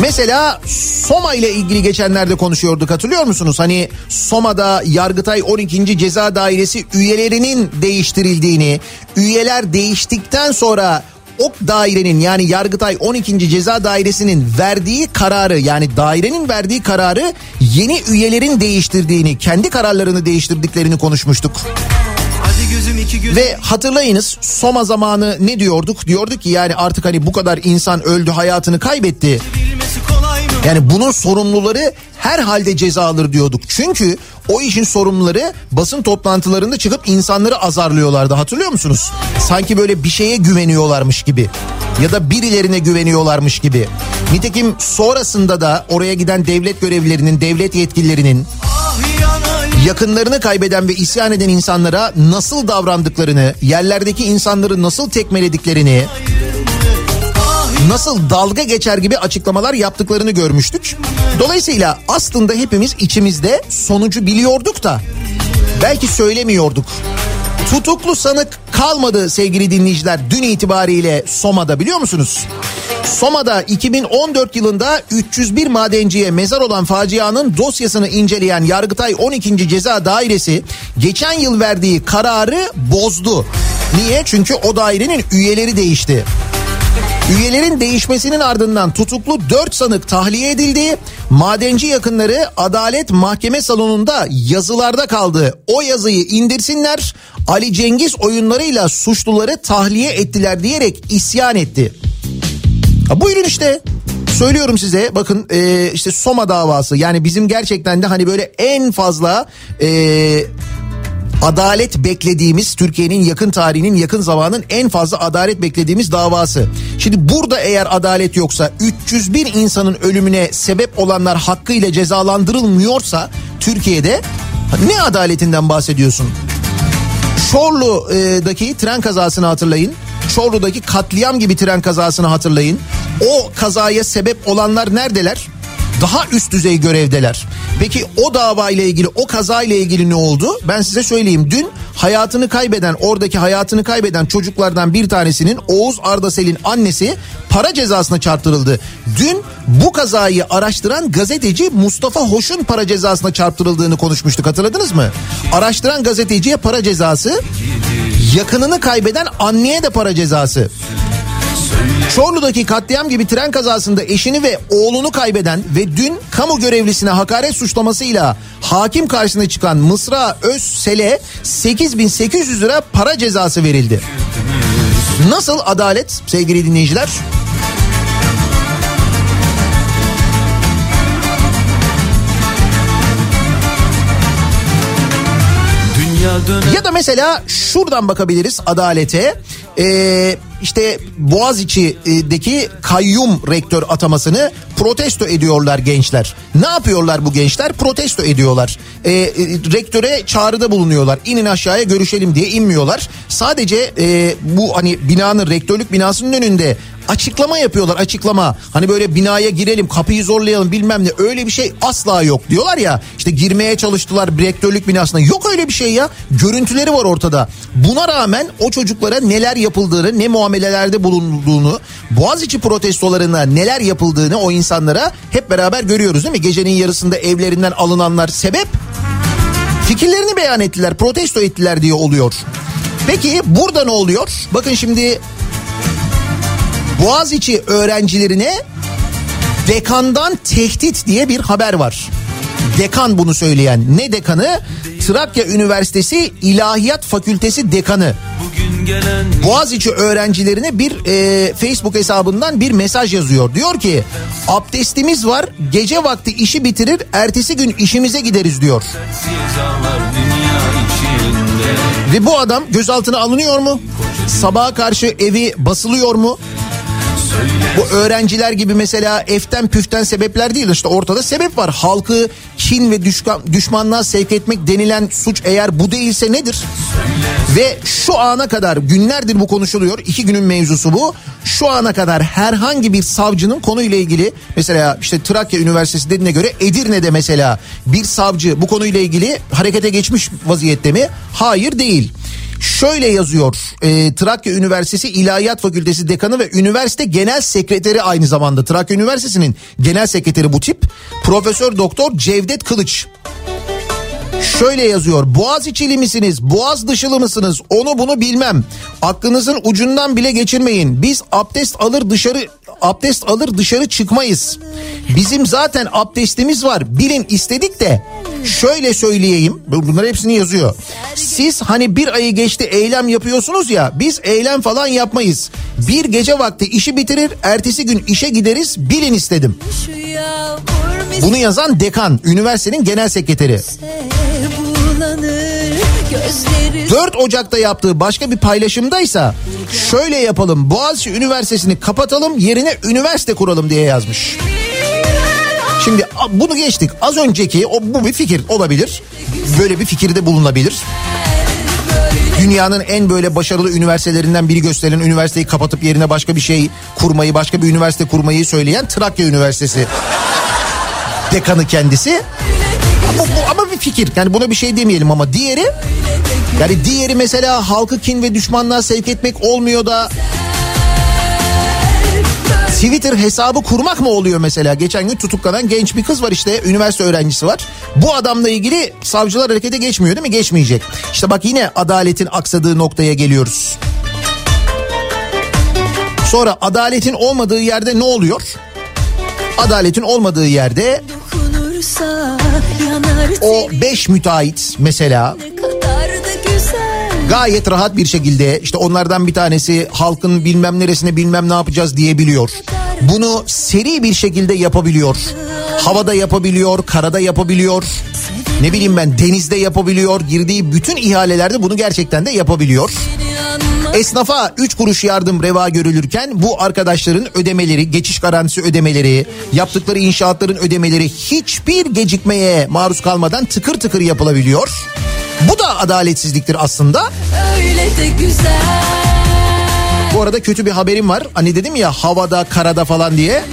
Mesela Soma ile ilgili geçenlerde konuşuyorduk hatırlıyor musunuz? Hani Soma'da Yargıtay 12. Ceza Dairesi üyelerinin değiştirildiğini, üyeler değiştikten sonra o dairenin yani Yargıtay 12. Ceza Dairesi'nin verdiği kararı yani dairenin verdiği kararı yeni üyelerin değiştirdiğini, kendi kararlarını değiştirdiklerini konuşmuştuk. Ve hatırlayınız Soma zamanı ne diyorduk? Diyorduk ki yani artık hani bu kadar insan öldü hayatını kaybetti. Yani bunun sorumluları herhalde ceza alır diyorduk. Çünkü o işin sorumluları basın toplantılarında çıkıp insanları azarlıyorlardı hatırlıyor musunuz? Sanki böyle bir şeye güveniyorlarmış gibi ya da birilerine güveniyorlarmış gibi. Nitekim sonrasında da oraya giden devlet görevlilerinin, devlet yetkililerinin yakınlarını kaybeden ve isyan eden insanlara nasıl davrandıklarını, yerlerdeki insanları nasıl tekmelediklerini, nasıl dalga geçer gibi açıklamalar yaptıklarını görmüştük. Dolayısıyla aslında hepimiz içimizde sonucu biliyorduk da belki söylemiyorduk. Tutuklu sanık kalmadı sevgili dinleyiciler dün itibariyle Soma'da biliyor musunuz? Soma'da 2014 yılında 301 madenciye mezar olan facianın dosyasını inceleyen Yargıtay 12. Ceza Dairesi geçen yıl verdiği kararı bozdu. Niye? Çünkü o dairenin üyeleri değişti. Üyelerin değişmesinin ardından tutuklu 4 sanık tahliye edildi. Madenci yakınları Adalet Mahkeme Salonu'nda yazılarda kaldı. O yazıyı indirsinler. Ali Cengiz oyunlarıyla suçluları tahliye ettiler diyerek isyan etti. Ha, buyurun işte. Söylüyorum size bakın e, işte Soma davası yani bizim gerçekten de hani böyle en fazla e, adalet beklediğimiz Türkiye'nin yakın tarihinin yakın zamanın en fazla adalet beklediğimiz davası. Şimdi burada eğer adalet yoksa 301 insanın ölümüne sebep olanlar hakkıyla cezalandırılmıyorsa Türkiye'de ne adaletinden bahsediyorsun? Çorlu'daki tren kazasını hatırlayın. Çorlu'daki katliam gibi tren kazasını hatırlayın. O kazaya sebep olanlar neredeler? Daha üst düzey görevdeler. Peki o dava ile ilgili o kaza ile ilgili ne oldu? Ben size söyleyeyim. Dün hayatını kaybeden oradaki hayatını kaybeden çocuklardan bir tanesinin Oğuz Ardasel'in annesi para cezasına çarptırıldı. Dün bu kazayı araştıran gazeteci Mustafa Hoş'un para cezasına çarptırıldığını konuşmuştuk hatırladınız mı? Araştıran gazeteciye para cezası, yakınını kaybeden anneye de para cezası. Çorlu'daki katliam gibi tren kazasında eşini ve oğlunu kaybeden ve dün kamu görevlisine hakaret suçlamasıyla hakim karşısına çıkan Mısra Özsel'e 8800 lira para cezası verildi. Nasıl adalet sevgili dinleyiciler? Ya da mesela şuradan bakabiliriz adalete. Ee, işte Boğaziçi'deki kayyum rektör atamasını protesto ediyorlar gençler. Ne yapıyorlar bu gençler? Protesto ediyorlar. E, e, rektöre çağrıda bulunuyorlar. İnin aşağıya görüşelim diye inmiyorlar. Sadece e, bu hani binanın rektörlük binasının önünde açıklama yapıyorlar açıklama. Hani böyle binaya girelim kapıyı zorlayalım bilmem ne öyle bir şey asla yok diyorlar ya. İşte girmeye çalıştılar rektörlük binasına yok öyle bir şey ya. Görüntüleri var ortada. Buna rağmen o çocuklara neler yapıldığını ne muamelelerde bulunduğunu Boğaziçi protestolarına neler yapıldığını o insanlara hep beraber görüyoruz değil mi? Gecenin yarısında evlerinden alınanlar sebep fikirlerini beyan ettiler protesto ettiler diye oluyor. Peki burada ne oluyor? Bakın şimdi Boğaziçi öğrencilerine dekandan tehdit diye bir haber var. Dekan bunu söyleyen. Ne dekanı? Trakya Üniversitesi İlahiyat Fakültesi dekanı. Boğaziçi öğrencilerine bir e, Facebook hesabından bir mesaj yazıyor. Diyor ki abdestimiz var gece vakti işi bitirir ertesi gün işimize gideriz diyor. Ve bu adam gözaltına alınıyor mu? Sabaha karşı evi basılıyor mu? Bu öğrenciler gibi mesela eften püften sebepler değil işte ortada sebep var. Halkı kin ve düşmanlığa sevk etmek denilen suç eğer bu değilse nedir? Ve şu ana kadar günlerdir bu konuşuluyor. İki günün mevzusu bu. Şu ana kadar herhangi bir savcının konuyla ilgili mesela işte Trakya Üniversitesi dediğine göre Edirne'de mesela bir savcı bu konuyla ilgili harekete geçmiş vaziyette mi? Hayır değil. Şöyle yazıyor e, Trakya Üniversitesi İlahiyat Fakültesi Dekanı ve üniversite genel sekreteri aynı zamanda. Trakya Üniversitesi'nin genel sekreteri bu tip Profesör Doktor Cevdet Kılıç. Şöyle yazıyor Boğaziçi'li misiniz? Boğaz dışılı mısınız? Onu bunu bilmem. Aklınızın ucundan bile geçirmeyin. Biz abdest alır dışarı abdest alır dışarı çıkmayız. Bizim zaten abdestimiz var. Bilin istedik de şöyle söyleyeyim. Bunlar hepsini yazıyor. Siz hani bir ayı geçti eylem yapıyorsunuz ya biz eylem falan yapmayız. Bir gece vakti işi bitirir ertesi gün işe gideriz bilin istedim. Bunu yazan dekan üniversitenin genel sekreteri. Bulanır Gözleri 4 Ocak'ta yaptığı başka bir paylaşımdaysa şöyle yapalım Boğaziçi Üniversitesi'ni kapatalım yerine üniversite kuralım diye yazmış. Şimdi bunu geçtik. Az önceki o bu bir fikir olabilir. Böyle bir fikirde bulunabilir. Dünyanın en böyle başarılı üniversitelerinden biri gösterilen üniversiteyi kapatıp yerine başka bir şey kurmayı, başka bir üniversite kurmayı söyleyen Trakya Üniversitesi dekanı kendisi. Ama, bu, ama bir fikir. Yani buna bir şey demeyelim ama diğeri yani diğeri mesela halkı kin ve düşmanlığa sevk etmek olmuyor da Twitter hesabı kurmak mı oluyor mesela? Geçen gün tutuklanan genç bir kız var işte üniversite öğrencisi var. Bu adamla ilgili savcılar harekete geçmiyor değil mi? Geçmeyecek. İşte bak yine adaletin aksadığı noktaya geliyoruz. Sonra adaletin olmadığı yerde ne oluyor? Adaletin olmadığı yerde o beş müteahhit mesela gayet rahat bir şekilde işte onlardan bir tanesi halkın bilmem neresine bilmem ne yapacağız diyebiliyor. Bunu seri bir şekilde yapabiliyor. Havada yapabiliyor, karada yapabiliyor. Ne bileyim ben denizde yapabiliyor. Girdiği bütün ihalelerde bunu gerçekten de yapabiliyor. yanma Esnafa 3 kuruş yardım reva görülürken bu arkadaşların ödemeleri, geçiş garantisi ödemeleri, yaptıkları inşaatların ödemeleri hiçbir gecikmeye maruz kalmadan tıkır tıkır yapılabiliyor. Bu da adaletsizliktir aslında. öyle de güzel Bu arada kötü bir haberim var. Hani dedim ya havada, karada falan diye.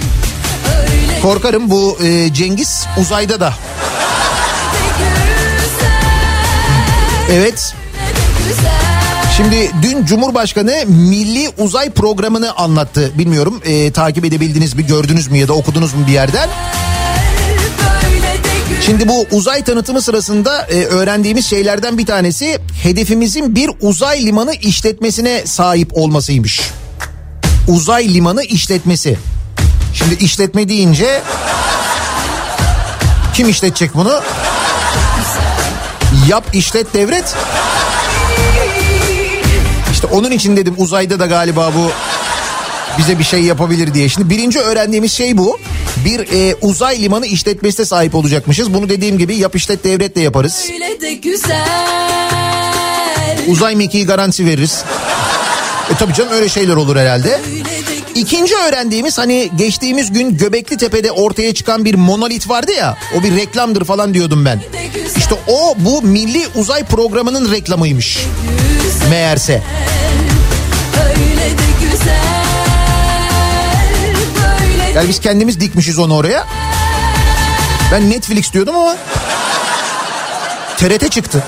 öyle Korkarım bu e, Cengiz uzayda da. Evet. Şimdi dün Cumhurbaşkanı Milli Uzay Programı'nı anlattı. Bilmiyorum e, takip edebildiniz mi, gördünüz mü ya da okudunuz mu bir yerden? Şimdi bu uzay tanıtımı sırasında e, öğrendiğimiz şeylerden bir tanesi hedefimizin bir uzay limanı işletmesine sahip olmasıymış. Uzay limanı işletmesi. Şimdi işletme deyince kim işletecek bunu? Yap işlet devret. İşte onun için dedim uzayda da galiba bu bize bir şey yapabilir diye. Şimdi birinci öğrendiğimiz şey bu. Bir e, uzay limanı işletmesine sahip olacakmışız. Bunu dediğim gibi yap işlet devletle yaparız. öyle de Uzay mekiği garantisi veririz. E tabii canım öyle şeyler olur herhalde. öyle de İkinci öğrendiğimiz hani geçtiğimiz gün Göbekli Tepe'de ortaya çıkan bir monolit vardı ya. O bir reklamdır falan diyordum ben. İşte o bu Milli Uzay Programı'nın reklamıymış. Meğerse. Öyle Yani biz kendimiz dikmişiz onu oraya. Ben Netflix diyordum ama [laughs] TRT çıktı.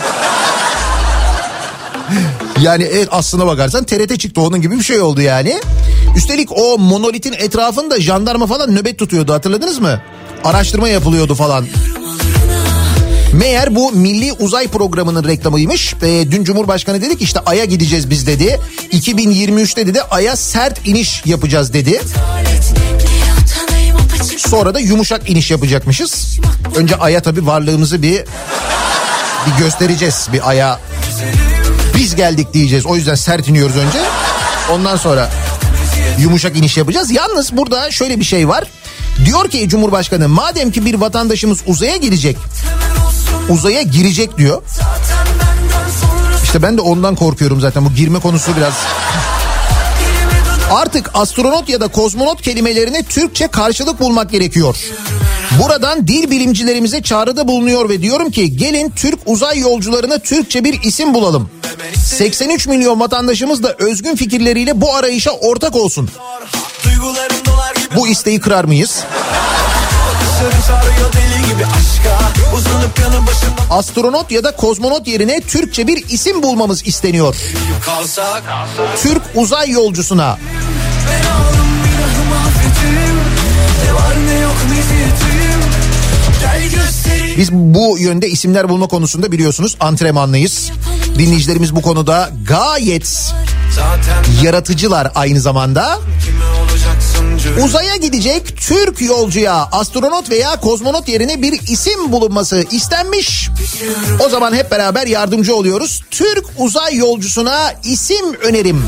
Yani evet aslına bakarsan TRT çıktı onun gibi bir şey oldu yani. Üstelik o monolitin etrafında jandarma falan nöbet tutuyordu hatırladınız mı? Araştırma yapılıyordu falan. Meğer bu Milli Uzay Programı'nın reklamıymış. Ee, dün Cumhurbaşkanı dedi ki işte Ay'a gideceğiz biz dedi. 2023'te dedi Ay'a sert iniş yapacağız dedi. Sonra da yumuşak iniş yapacakmışız. Önce Ay'a tabii varlığımızı bir bir göstereceğiz. Bir Ay'a geldik diyeceğiz. O yüzden sert iniyoruz önce. Ondan sonra yumuşak iniş yapacağız. Yalnız burada şöyle bir şey var. Diyor ki Cumhurbaşkanı madem ki bir vatandaşımız uzaya girecek. Uzaya girecek diyor. İşte ben de ondan korkuyorum zaten bu girme konusu biraz Artık astronot ya da kozmonot kelimelerine Türkçe karşılık bulmak gerekiyor. Buradan dil bilimcilerimize çağrıda bulunuyor ve diyorum ki gelin Türk uzay yolcularına Türkçe bir isim bulalım. 83 milyon vatandaşımız da özgün fikirleriyle bu arayışa ortak olsun. Bu isteği kırar mıyız? Astronot ya da kozmonot yerine Türkçe bir isim bulmamız isteniyor. Türk uzay yolcusuna Biz bu yönde isimler bulma konusunda biliyorsunuz antrenmanlıyız. Dinleyicilerimiz bu konuda gayet yaratıcılar aynı zamanda. Uzaya gidecek Türk yolcuya astronot veya kozmonot yerine bir isim bulunması istenmiş. O zaman hep beraber yardımcı oluyoruz. Türk uzay yolcusuna isim önerim.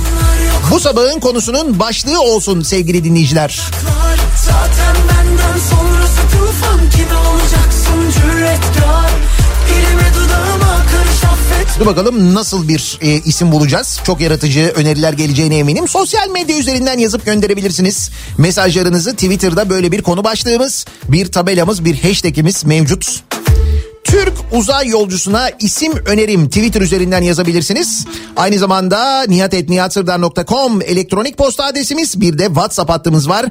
Bu sabahın konusunun başlığı olsun sevgili dinleyiciler. Zaten Dur bakalım nasıl bir e, isim bulacağız. Çok yaratıcı öneriler geleceğine eminim. Sosyal medya üzerinden yazıp gönderebilirsiniz. Mesajlarınızı Twitter'da böyle bir konu başlığımız, bir tabelamız, bir hashtagimiz mevcut. Türk uzay yolcusuna isim önerim Twitter üzerinden yazabilirsiniz. Aynı zamanda nihatetnihatsırdar.com elektronik posta adresimiz bir de WhatsApp hattımız var.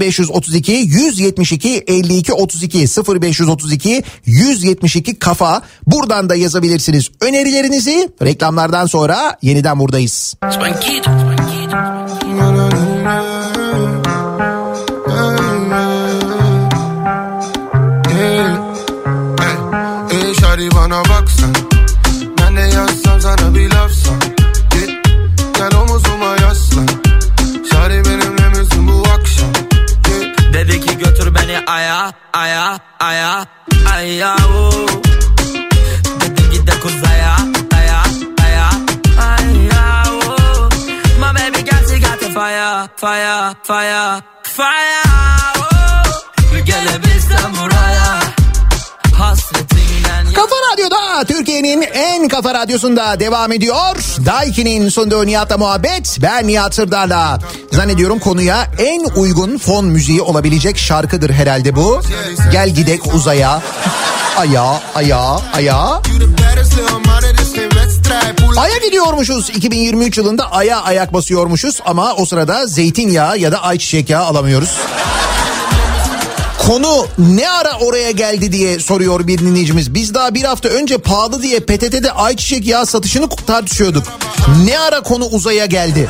0532 172 52 32 0532 172 kafa. Buradan da yazabilirsiniz önerilerinizi. Reklamlardan sonra yeniden buradayız. Ey aya aya aya o. Dedi gide kuzaya aya aya aya o. My baby got she got the fire fire fire fire oh. Gelebilsem buraya Kafa Radyo'da Türkiye'nin en kafa radyosunda devam ediyor. Daiki'nin sunduğu Nihat'la muhabbet. Ben Nihat Sırdar'la. Zannediyorum konuya en uygun fon müziği olabilecek şarkıdır herhalde bu. Gel gidek uzaya. Aya, aya, aya. Ay'a gidiyormuşuz. 2023 yılında Ay'a ayak basıyormuşuz ama o sırada zeytinyağı ya da ayçiçek yağı alamıyoruz. Konu ne ara oraya geldi diye soruyor bir dinleyicimiz. Biz daha bir hafta önce pahalı diye PTT'de ayçiçek yağı satışını tartışıyorduk. Ne ara konu uzaya geldi?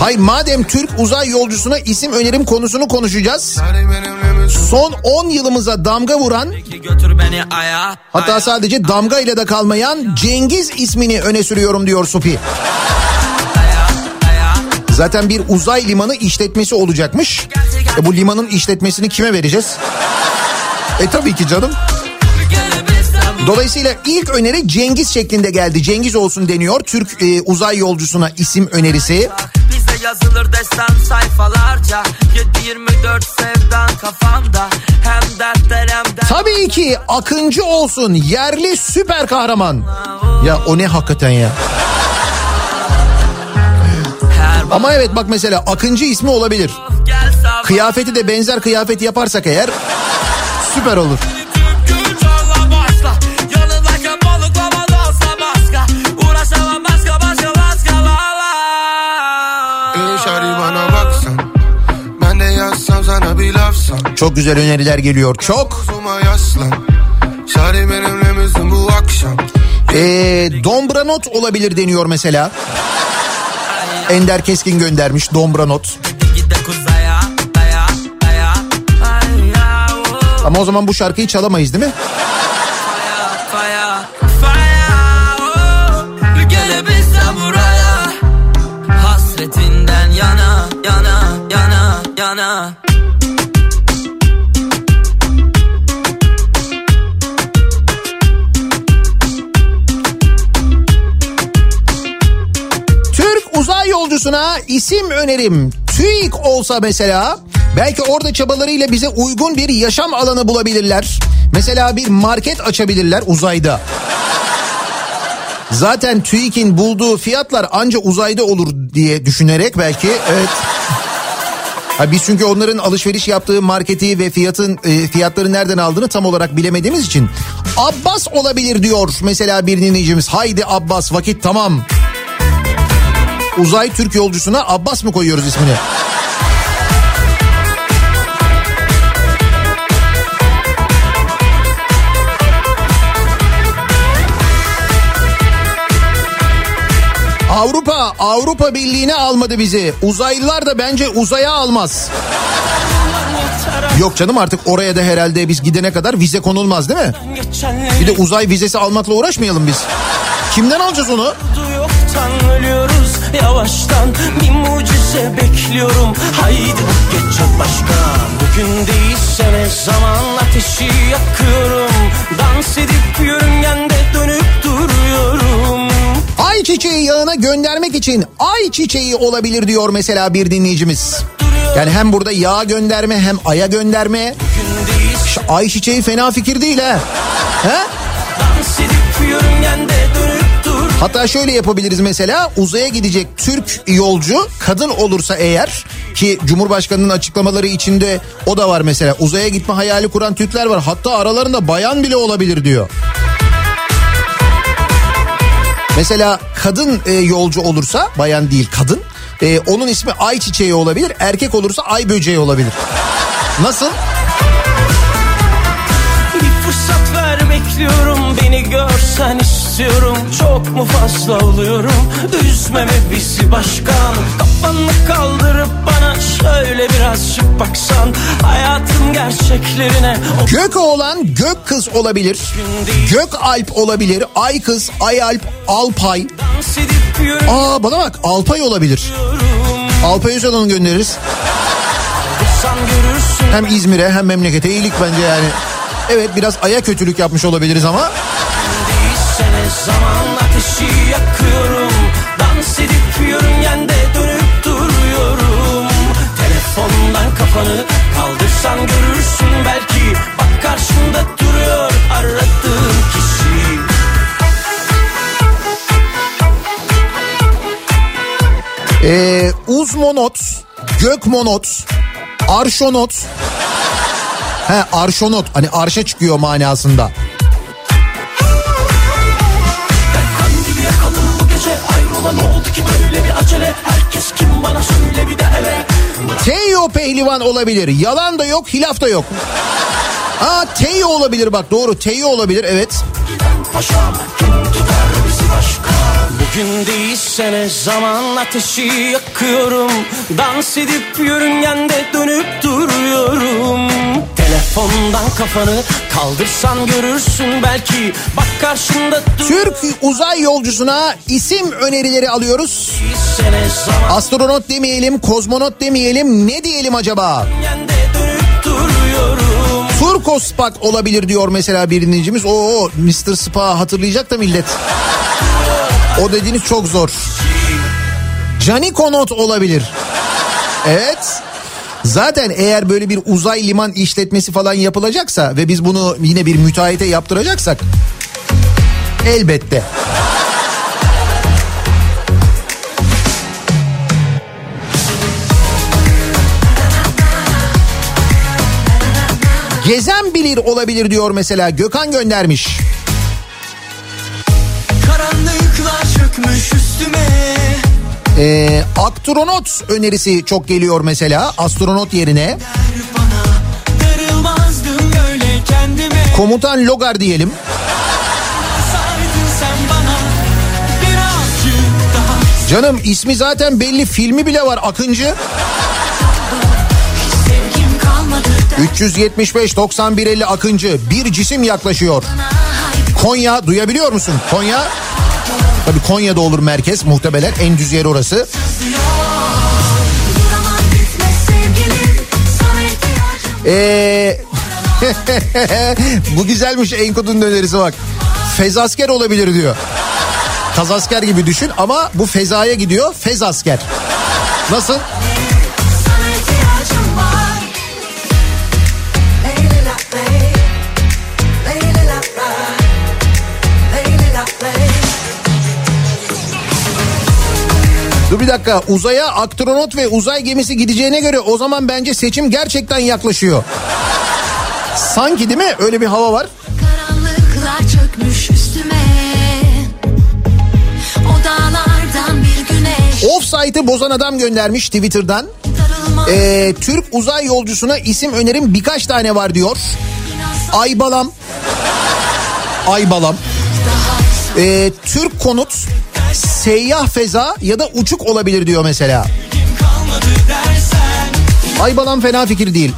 Hay madem Türk uzay yolcusuna isim önerim konusunu konuşacağız. Son 10 yılımıza damga vuran Hatta sadece damga ile de kalmayan Cengiz ismini öne sürüyorum diyor Supi. Zaten bir uzay limanı işletmesi olacakmış. E bu limanın işletmesini kime vereceğiz? E tabii ki canım. Dolayısıyla ilk öneri Cengiz şeklinde geldi. Cengiz olsun deniyor. Türk e, uzay yolcusuna isim önerisi. Bize yazılır desem sayfalarca 7-24 sevdan kafamda Hem dertler hem dert Tabii ki Akıncı olsun yerli süper kahraman. Ya o ne hakikaten ya. Ama evet bak mesela Akıncı ismi olabilir. Kıyafeti de benzer kıyafet yaparsak eğer süper olur. Çok güzel öneriler geliyor. Çok. Ee, Dombranot olabilir deniyor mesela. Ender Keskin göndermiş ya oh. Ama o zaman bu şarkıyı çalamayız değil mi? Yolcusuna isim önerim. TÜİK olsa mesela belki orada çabalarıyla bize uygun bir yaşam alanı bulabilirler. Mesela bir market açabilirler uzayda. Zaten TÜİK'in bulduğu fiyatlar anca uzayda olur diye düşünerek belki evet. Ha biz çünkü onların alışveriş yaptığı marketi ve fiyatın e, fiyatları nereden aldığını tam olarak bilemediğimiz için Abbas olabilir diyor mesela bir dinleyicimiz. Haydi Abbas vakit tamam. Uzay Türk yolcusuna Abbas mı koyuyoruz ismini? Avrupa Avrupa Birliği'ne almadı bizi. Uzaylılar da bence uzaya almaz. Yok canım artık oraya da herhalde biz gidene kadar vize konulmaz değil mi? Bir de uzay vizesi almakla uğraşmayalım biz. Kimden alacağız onu? yoktan ölüyoruz yavaştan bir mucize bekliyorum haydi gece başka bugün değilse ne zaman ateşi yakıyorum dans edip yörüngende dönüp duruyorum Ayçiçeği yağına göndermek için ayçiçeği olabilir diyor mesela bir dinleyicimiz. Yani hem burada yağ gönderme hem aya gönderme. Şu ayçiçeği fena fikir değil ha. He? dans Hatta şöyle yapabiliriz mesela uzaya gidecek Türk yolcu kadın olursa eğer ki Cumhurbaşkanı'nın açıklamaları içinde o da var mesela uzaya gitme hayali kuran Türkler var hatta aralarında bayan bile olabilir diyor. Mesela kadın e, yolcu olursa bayan değil kadın e, onun ismi ay çiçeği olabilir erkek olursa ay böceği olabilir. Nasıl? bir fırsat ver bekliyorum beni görsen istiyorum çok mu fazla oluyorum üzmeme bizi başkan kafanı kaldırıp bana şöyle birazcık baksan hayatın gerçeklerine Gök oğlan gök kız olabilir. Gök alp olabilir. Ay kız, ay alp, alpay. Aa bana bak Alpay olabilir. Alpay Özal'ını göndeririz. Hem İzmir'e hem memlekete iyilik bence yani. Evet biraz aya kötülük yapmış olabiliriz ama zaman ateşi yakıyorum. Dans edip yörüngende dönüp duruyorum. Telefondan kafanı kaldırsan görürsün belki. Bak karşında duruyor aradığın kişi. Ee, uzmonot, gökmonot, arşonot. He arşonot. Hani arşa çıkıyor manasında. Teyo pehlivan olabilir. Yalan da yok, hilaf da yok. Aa Teyo olabilir bak doğru Teyo olabilir evet. Paşam Bugün değilse ne zaman ateşi yakıyorum Dans edip yörüngende dönüp duruyorum Telefondan kafanı kaldırsan görürsün belki Bak karşında dur Türk uzay yolcusuna isim önerileri alıyoruz. Astronot demeyelim, kozmonot demeyelim, ne diyelim acaba? Turko Spak olabilir diyor mesela bir dinleyicimiz. Oo Mr. Spa hatırlayacak da millet. O dediğiniz çok zor. Canikonot olabilir. Evet. Zaten eğer böyle bir uzay liman işletmesi falan yapılacaksa ve biz bunu yine bir müteahhite yaptıracaksak elbette. Gezen bilir olabilir diyor mesela Gökhan göndermiş. Karanlıklar çökmüş üstüme ee, astronot önerisi çok geliyor mesela astronot yerine. Komutan Logar diyelim. Canım ismi zaten belli filmi bile var Akıncı. Sevgim kalmadı da 375 91 50 Akıncı bir cisim yaklaşıyor. Konya duyabiliyor musun? Konya Tabii Konya'da olur merkez muhtemelen en düz yer orası. Duramam gitme sevgilim Sana ihtiyacım Ee, [laughs] bu güzelmiş Enkod'un önerisi bak. Fezasker olabilir diyor. Kazasker gibi düşün ama bu fezaya gidiyor. Fezasker. Nasıl? Dur bir dakika uzaya astronot ve uzay gemisi gideceğine göre o zaman bence seçim gerçekten yaklaşıyor. Sanki değil mi? Öyle bir hava var. Karanlıklar çökmüş üstüme O dağlardan bir güneş Offside'ı bozan adam göndermiş Twitter'dan. Ee, Türk uzay yolcusuna isim önerim birkaç tane var diyor. Aybalam. Aybalam. Ee, Türk konut, seyyah feza ya da uçuk olabilir diyor mesela. Aybalam fena fikir değil.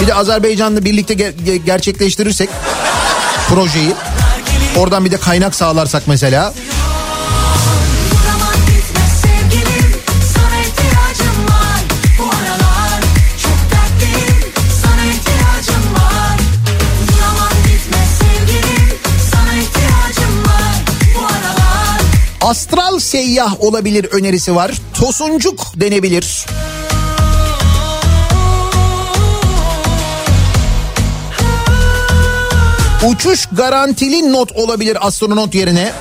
Bir de Azerbaycan'la birlikte ge- ge- gerçekleştirirsek projeyi. Oradan bir de kaynak sağlarsak mesela. Astral seyyah olabilir önerisi var. Tosuncuk denebilir. Uçuş garantili not olabilir astronot yerine.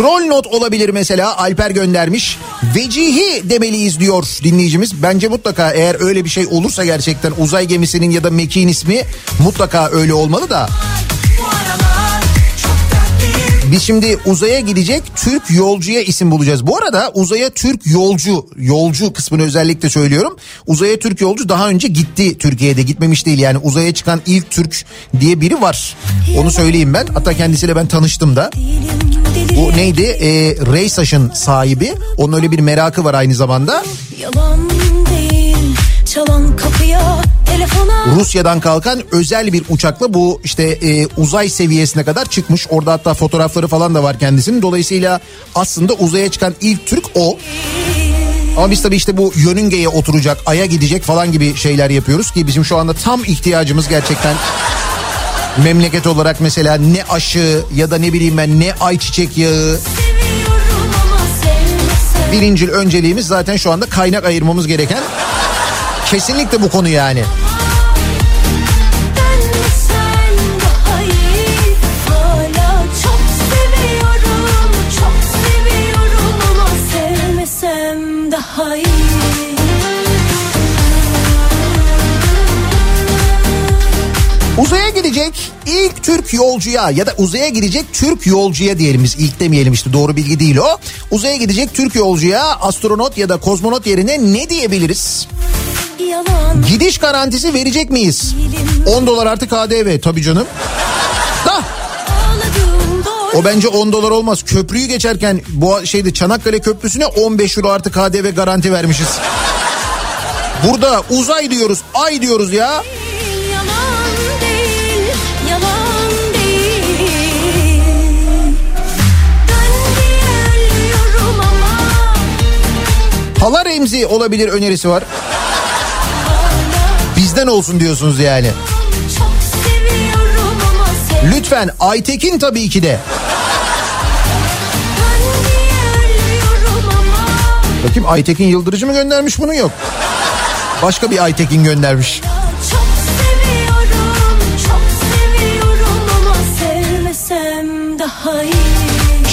Troll not olabilir mesela Alper göndermiş. Vecihi demeliyiz diyor dinleyicimiz. Bence mutlaka eğer öyle bir şey olursa gerçekten uzay gemisinin ya da mekiğin ismi mutlaka öyle olmalı da. Biz şimdi uzaya gidecek Türk yolcuya isim bulacağız. Bu arada uzaya Türk yolcu, yolcu kısmını özellikle söylüyorum. Uzaya Türk yolcu daha önce gitti Türkiye'de gitmemiş değil yani uzaya çıkan ilk Türk diye biri var. Onu söyleyeyim ben. Hatta kendisiyle ben tanıştım da. Bu neydi? Ee, Reysaş'ın sahibi. Onun öyle bir merakı var aynı zamanda. Yalan değil Çalan kapıya Telefona Rusya'dan kalkan özel bir uçakla bu işte e, uzay seviyesine kadar çıkmış. Orada hatta fotoğrafları falan da var kendisinin. Dolayısıyla aslında uzaya çıkan ilk Türk o. Ama biz tabii işte bu yörüngeye oturacak, aya gidecek falan gibi şeyler yapıyoruz ki bizim şu anda tam ihtiyacımız gerçekten memleket olarak mesela ne aşı ya da ne bileyim ben ne ayçiçek yağı. Birincil önceliğimiz zaten şu anda kaynak ayırmamız gereken kesinlikle bu konu yani. İlk Türk yolcuya ya da uzaya gidecek Türk yolcuya diyelim biz ilk demeyelim işte doğru bilgi değil o. Uzaya gidecek Türk yolcuya astronot ya da kozmonot yerine ne diyebiliriz? Yalan Gidiş garantisi verecek miyiz? 10 dolar artı KDV tabii canım. Da o bence 10 dolar olmaz. Köprüyü geçerken bu şeyde Çanakkale Köprüsü'ne 15 euro artı KDV garanti vermişiz. Burada uzay diyoruz, ay diyoruz ya. Hala Remzi olabilir önerisi var. Bizden olsun diyorsunuz yani. Lütfen Aytekin tabii ki de. Bakayım Aytekin Yıldırıcı mı göndermiş bunu yok. Başka bir Aytekin göndermiş.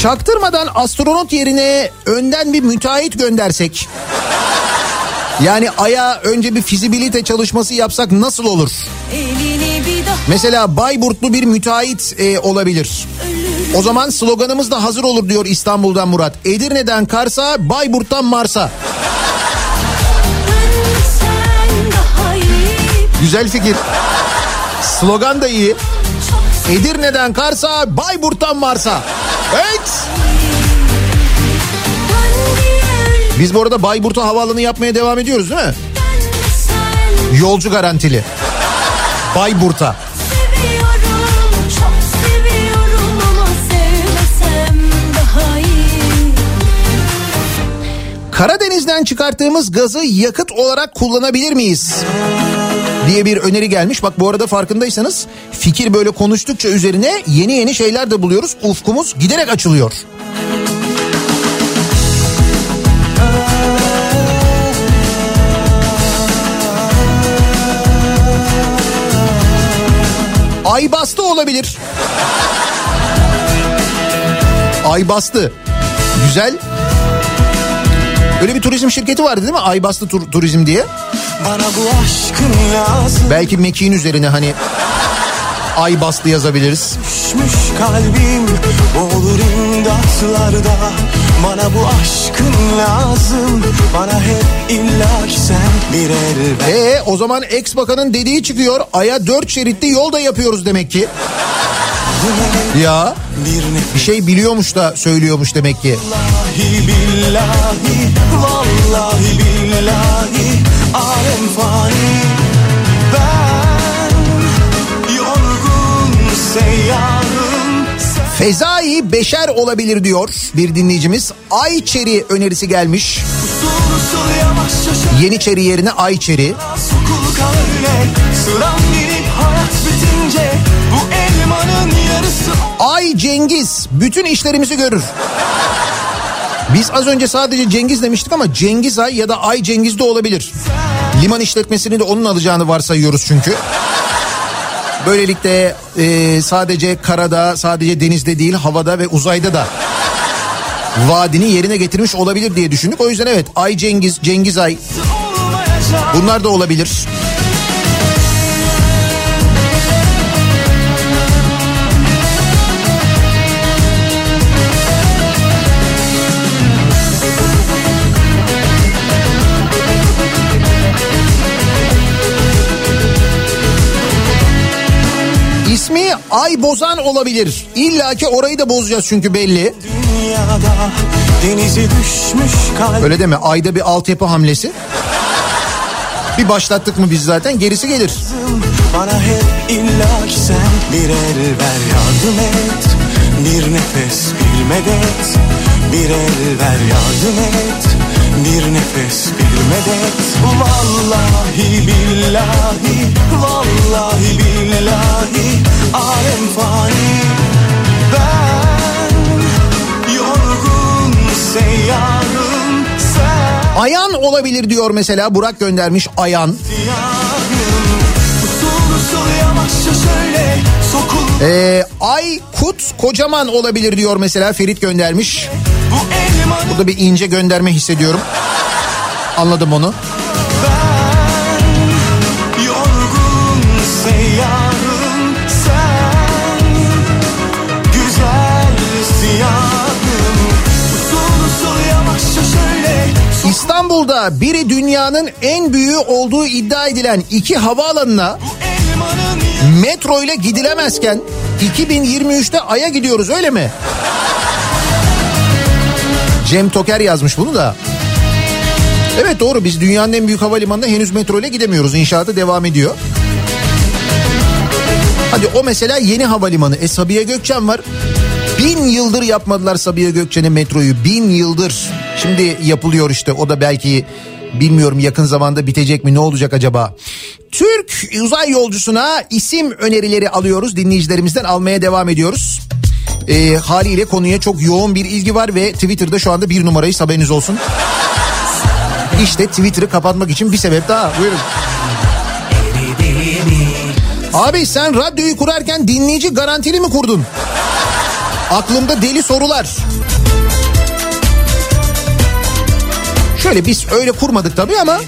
Çaktırmadan astronot yerine önden bir müteahhit göndersek. Yani aya önce bir fizibilite çalışması yapsak nasıl olur? Mesela Bayburtlu bir müteahhit e, olabilir. O zaman sloganımız da hazır olur diyor İstanbul'dan Murat. Edirne'den Kars'a, Bayburt'tan Mars'a. Güzel fikir. Slogan da iyi. Edirne'den Kars'a, Bayburt'tan Mars'a. Evet. Biz bu arada Bayburt'a havaalanı yapmaya devam ediyoruz değil mi? Yolcu garantili. Bayburt'a. Karadeniz'den çıkarttığımız gazı yakıt olarak kullanabilir miyiz? Diye bir öneri gelmiş. Bak bu arada farkındaysanız fikir böyle konuştukça üzerine yeni yeni şeyler de buluyoruz. Ufkumuz giderek açılıyor. Ay bastı olabilir. Ay bastı. Güzel. Öyle bir turizm şirketi vardı değil mi? Aybastı Tur- Turizm diye. Bana bu aşkın lazım Belki mekiğin üzerine hani Aybastı yazabiliriz. Düşmüş kalbim olur imdatlarda Bana bu aşkın lazım Bana hep illa ki sen bir el ver E o zaman ex bakanın dediği çıkıyor. Aya dört şeritli yol da yapıyoruz demek ki. Ya Bir şey biliyormuş da söylüyormuş demek ki. Vallahi billahi Vallahi billahi Alem fani Ben Yorgun seyyarım Fezai beşer olabilir diyor bir dinleyicimiz. Ayçeri önerisi gelmiş. Yeniçeri yerine Ayçeri. Ay Cengiz bütün işlerimizi görür. Biz az önce sadece Cengiz demiştik ama Cengiz Ay ya da Ay Cengiz de olabilir. Liman işletmesini de onun alacağını varsayıyoruz çünkü. Böylelikle e, sadece karada, sadece denizde değil havada ve uzayda da vaadini yerine getirmiş olabilir diye düşündük. O yüzden evet Ay Cengiz, Cengiz Ay bunlar da olabilir. İsmi Ay Bozan olabilir. İlla ki orayı da bozacağız çünkü belli. Dünyada Öyle deme ayda bir altyapı hamlesi. Bir başlattık mı biz zaten gerisi gelir. Bana hep illa ki sen bir el ver yardım et Bir nefes bir medet Bir el ver yardım et Bir nefes bir medet Vallahi billahi Vallahi billahi Alem fani Ben Yorgun seyyarım Sen Ayan olabilir diyor mesela Burak göndermiş Ayan. Ee, Ay Kut kocaman olabilir diyor mesela Ferit göndermiş. Burada bir ince gönderme hissediyorum. Anladım onu. İstanbul'da biri dünyanın en büyüğü olduğu iddia edilen iki havaalanına metro ile gidilemezken 2023'te Ay'a gidiyoruz öyle mi? Cem Toker yazmış bunu da. Evet doğru biz dünyanın en büyük havalimanına henüz metro ile gidemiyoruz. İnşaatı devam ediyor. Hadi o mesela yeni havalimanı. E Sabiha Gökçen var. Bin yıldır yapmadılar Sabiha Gökçen'e metroyu. Bin yıldır. Şimdi yapılıyor işte o da belki bilmiyorum yakın zamanda bitecek mi ne olacak acaba? Türk uzay yolcusuna isim önerileri alıyoruz. Dinleyicilerimizden almaya devam ediyoruz. E, haliyle konuya çok yoğun bir ilgi var ve Twitter'da şu anda bir numarayı haberiniz olsun. İşte Twitter'ı kapatmak için bir sebep daha. Buyurun. Abi sen radyoyu kurarken dinleyici garantili mi kurdun? Aklımda deli sorular. Şöyle biz öyle kurmadık tabii ama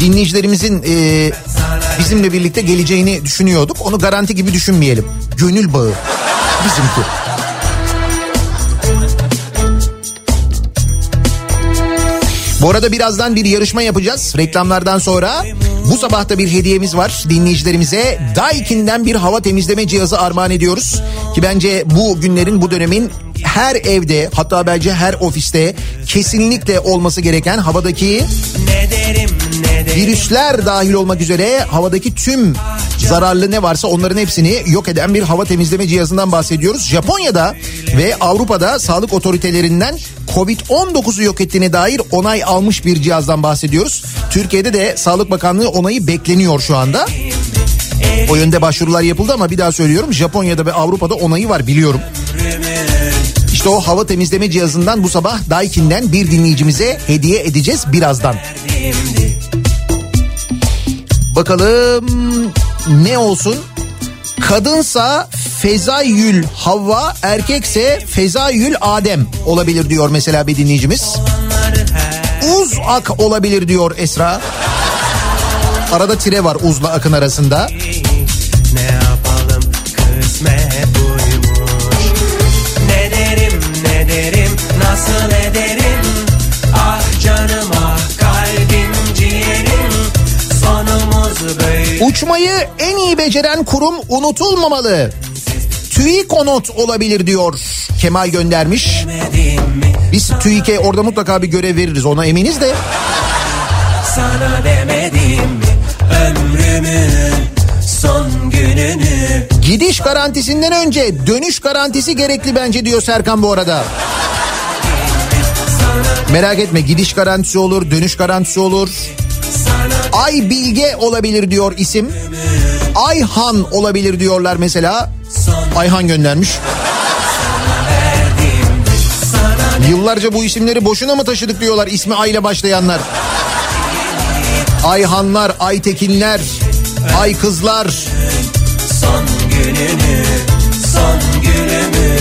dinleyicilerimizin e, bizimle birlikte geleceğini düşünüyorduk. Onu garanti gibi düşünmeyelim. Gönül bağı bizimki. Bu arada birazdan bir yarışma yapacağız. Reklamlardan sonra bu sabahta bir hediyemiz var dinleyicilerimize. Daikin'den bir hava temizleme cihazı armağan ediyoruz. Ki bence bu günlerin bu dönemin her evde hatta bence her ofiste kesinlikle olması gereken havadaki virüsler dahil olmak üzere havadaki tüm zararlı ne varsa onların hepsini yok eden bir hava temizleme cihazından bahsediyoruz. Japonya'da ve Avrupa'da sağlık otoritelerinden Covid-19'u yok ettiğine dair onay almış bir cihazdan bahsediyoruz. Türkiye'de de Sağlık Bakanlığı onayı bekleniyor şu anda. O yönde başvurular yapıldı ama bir daha söylüyorum Japonya'da ve Avrupa'da onayı var biliyorum. İşte o hava temizleme cihazından bu sabah Daikin'den bir dinleyicimize hediye edeceğiz birazdan. Bakalım ne olsun? Kadınsa Fezayül Havva, erkekse Fezayül Adem olabilir diyor mesela bir dinleyicimiz. Uzak olabilir diyor Esra. Arada tire var uzla akın arasında. Uçmayı en iyi beceren kurum unutulmamalı. TÜİKONOT olabilir diyor Kemal göndermiş. Biz TÜİK'e orada mutlaka bir görev veririz ona eminiz de. Sana demedim mi son gününü Gidiş garantisinden önce dönüş garantisi gerekli bence diyor Serkan bu arada. Merak etme gidiş garantisi olur, dönüş garantisi olur. Ay Bilge olabilir diyor isim. Ayhan olabilir diyorlar mesela. Ayhan göndermiş. Yıllarca bu isimleri boşuna mı taşıdık diyorlar ismi Ay ile başlayanlar. Ayhanlar, Aytekinler, Ay kızlar. Son gününü son günümü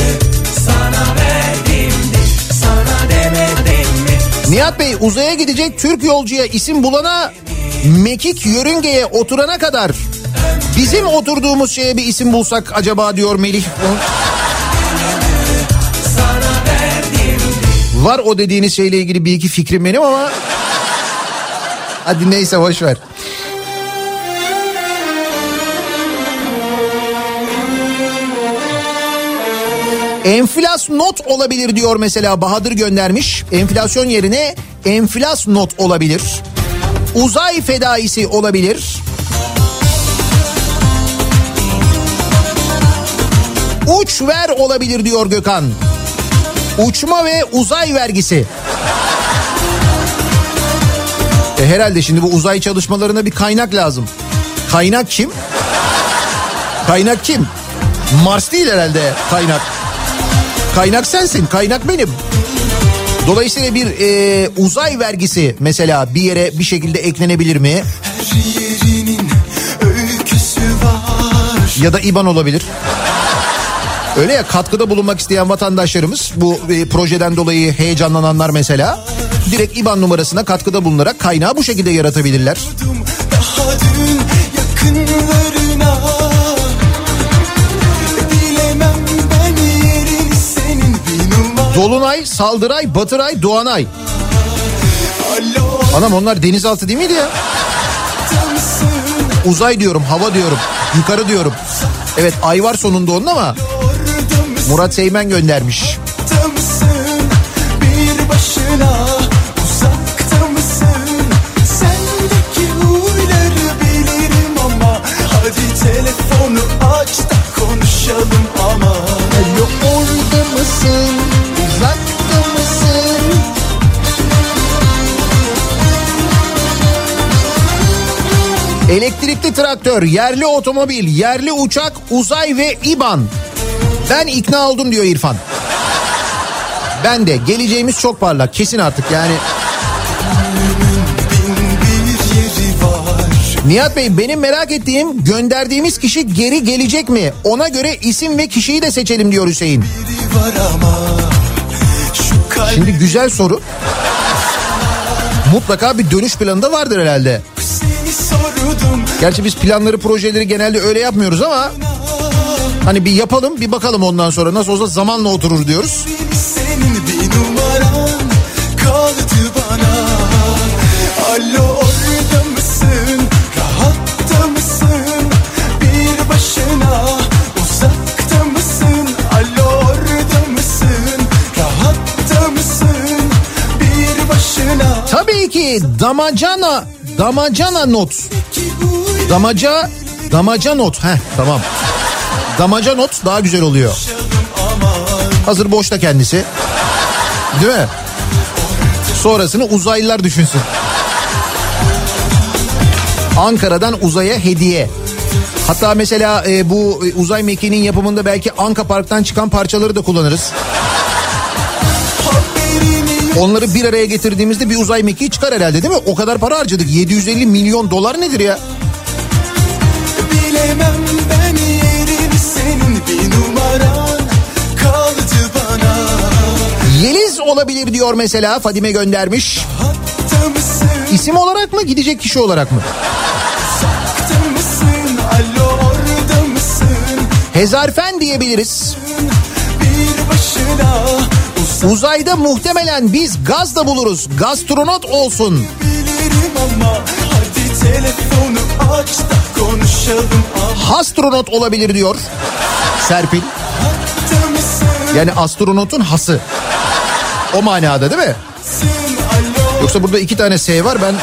sana verdim de sana demedim mi Nihat Bey uzaya gidecek Türk yolcuya isim bulana mekik yörüngeye oturana kadar bizim oturduğumuz şeye bir isim bulsak acaba diyor Melih. Var o dediğiniz şeyle ilgili bir iki fikrim benim ama hadi neyse boş ver. Enflas not olabilir diyor mesela Bahadır göndermiş. Enflasyon yerine enflas not olabilir. Uzay fedaisi olabilir. Uç ver olabilir diyor Gökhan. Uçma ve uzay vergisi. E herhalde şimdi bu uzay çalışmalarına bir kaynak lazım. Kaynak kim? Kaynak kim? Mars değil herhalde kaynak. Kaynak sensin, kaynak benim. Dolayısıyla bir e, uzay vergisi mesela bir yere bir şekilde eklenebilir mi? Ya da IBAN olabilir. Öyle ya katkıda bulunmak isteyen vatandaşlarımız bu e, projeden dolayı heyecanlananlar mesela direkt IBAN numarasına katkıda bulunarak kaynağı bu şekilde yaratabilirler. Daha dün yakınlarına Dolunay, Saldıray, Batıray, Doğanay. Alo Anam onlar denizaltı değil miydi ya? Uzay diyorum, hava diyorum, yukarı diyorum. Evet ay var sonunda onun ama Murat Seymen göndermiş. bir başına uzakta mısın sendeki huyları bilirim ama hadi telefonu aç da konuşalım ama Yok orada mısın, Elektrikli traktör, yerli otomobil, yerli uçak, uzay ve İBAN. Ben ikna oldum diyor İrfan. Ben de geleceğimiz çok parlak kesin artık yani Nihat Bey benim merak ettiğim gönderdiğimiz kişi geri gelecek mi? Ona göre isim ve kişiyi de seçelim diyor Hüseyin. Şimdi güzel soru. Mutlaka bir dönüş planı da vardır herhalde. seni Gerçi biz planları projeleri genelde öyle yapmıyoruz ama hani bir yapalım bir bakalım ondan sonra nasıl olsa zamanla oturur diyoruz. Senin bir numaran kaldı bana Alo orada mısın? Rahatta mısın? Bir başına uzakta mısın? Alo orada mısın? Rahatta mısın? Bir başına Tabii ki damacana damacana not. Damaca damaca not. Heh tamam. Damaca not daha güzel oluyor. Hazır boşta kendisi. Değil mi? Sonrasını uzaylılar düşünsün. Ankara'dan uzaya hediye. Hatta mesela e, bu e, uzay mekiğinin yapımında belki Anka Park'tan çıkan parçaları da kullanırız. Onları bir araya getirdiğimizde bir uzay mekiği çıkar herhalde değil mi? O kadar para harcadık. 750 milyon dolar nedir ya? Bilemem ben yerim senin bir numaran kaldı bana Yeliz olabilir diyor mesela Fadime göndermiş. İsim olarak mı gidecek kişi olarak mı? mısın, alo Hezarfen diyebiliriz. Bir başına Uzayda muhtemelen biz gaz da buluruz. Gastronot olsun. Hastronot olabilir diyor Serpil. Yani astronotun hası. O manada değil mi? Yoksa burada iki tane S var ben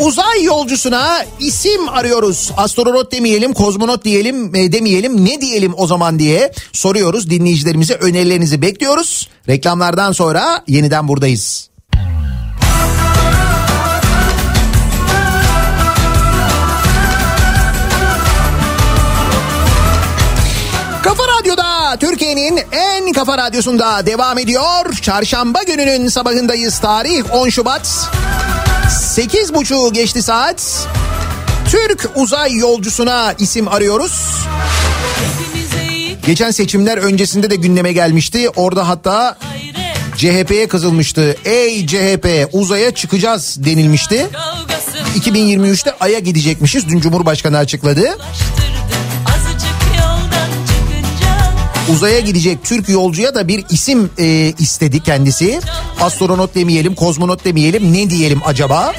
uzay yolcusuna isim arıyoruz. Astronot demeyelim, kozmonot diyelim, e, demeyelim. Ne diyelim o zaman diye soruyoruz. Dinleyicilerimize önerilerinizi bekliyoruz. Reklamlardan sonra yeniden buradayız. Kafa Radyo'da Türkiye'nin en kafa radyosunda devam ediyor. Çarşamba gününün sabahındayız. Tarih 10 Şubat. 8.30 geçti saat. Türk uzay yolcusuna isim arıyoruz. Geçen seçimler öncesinde de gündeme gelmişti. Orada hatta CHP'ye kızılmıştı. Ey CHP uzaya çıkacağız denilmişti. 2023'te Ay'a gidecekmişiz. Dün Cumhurbaşkanı açıkladı. Azıcık Uzaya gidecek Türk yolcuya da bir isim e, istedi kendisi. Astronot demeyelim, kozmonot demeyelim. Ne diyelim acaba?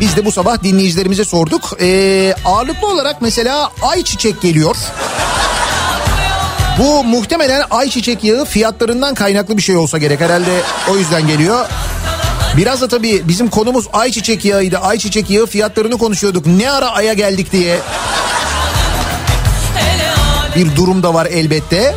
Biz de bu sabah dinleyicilerimize sorduk. Ee, ağırlıklı olarak mesela ayçiçek geliyor. Bu muhtemelen ayçiçek yağı fiyatlarından kaynaklı bir şey olsa gerek herhalde o yüzden geliyor. Biraz da tabii bizim konumuz ayçiçek yağıydı. Ayçiçek yağı fiyatlarını konuşuyorduk. Ne ara aya geldik diye bir durum da var elbette.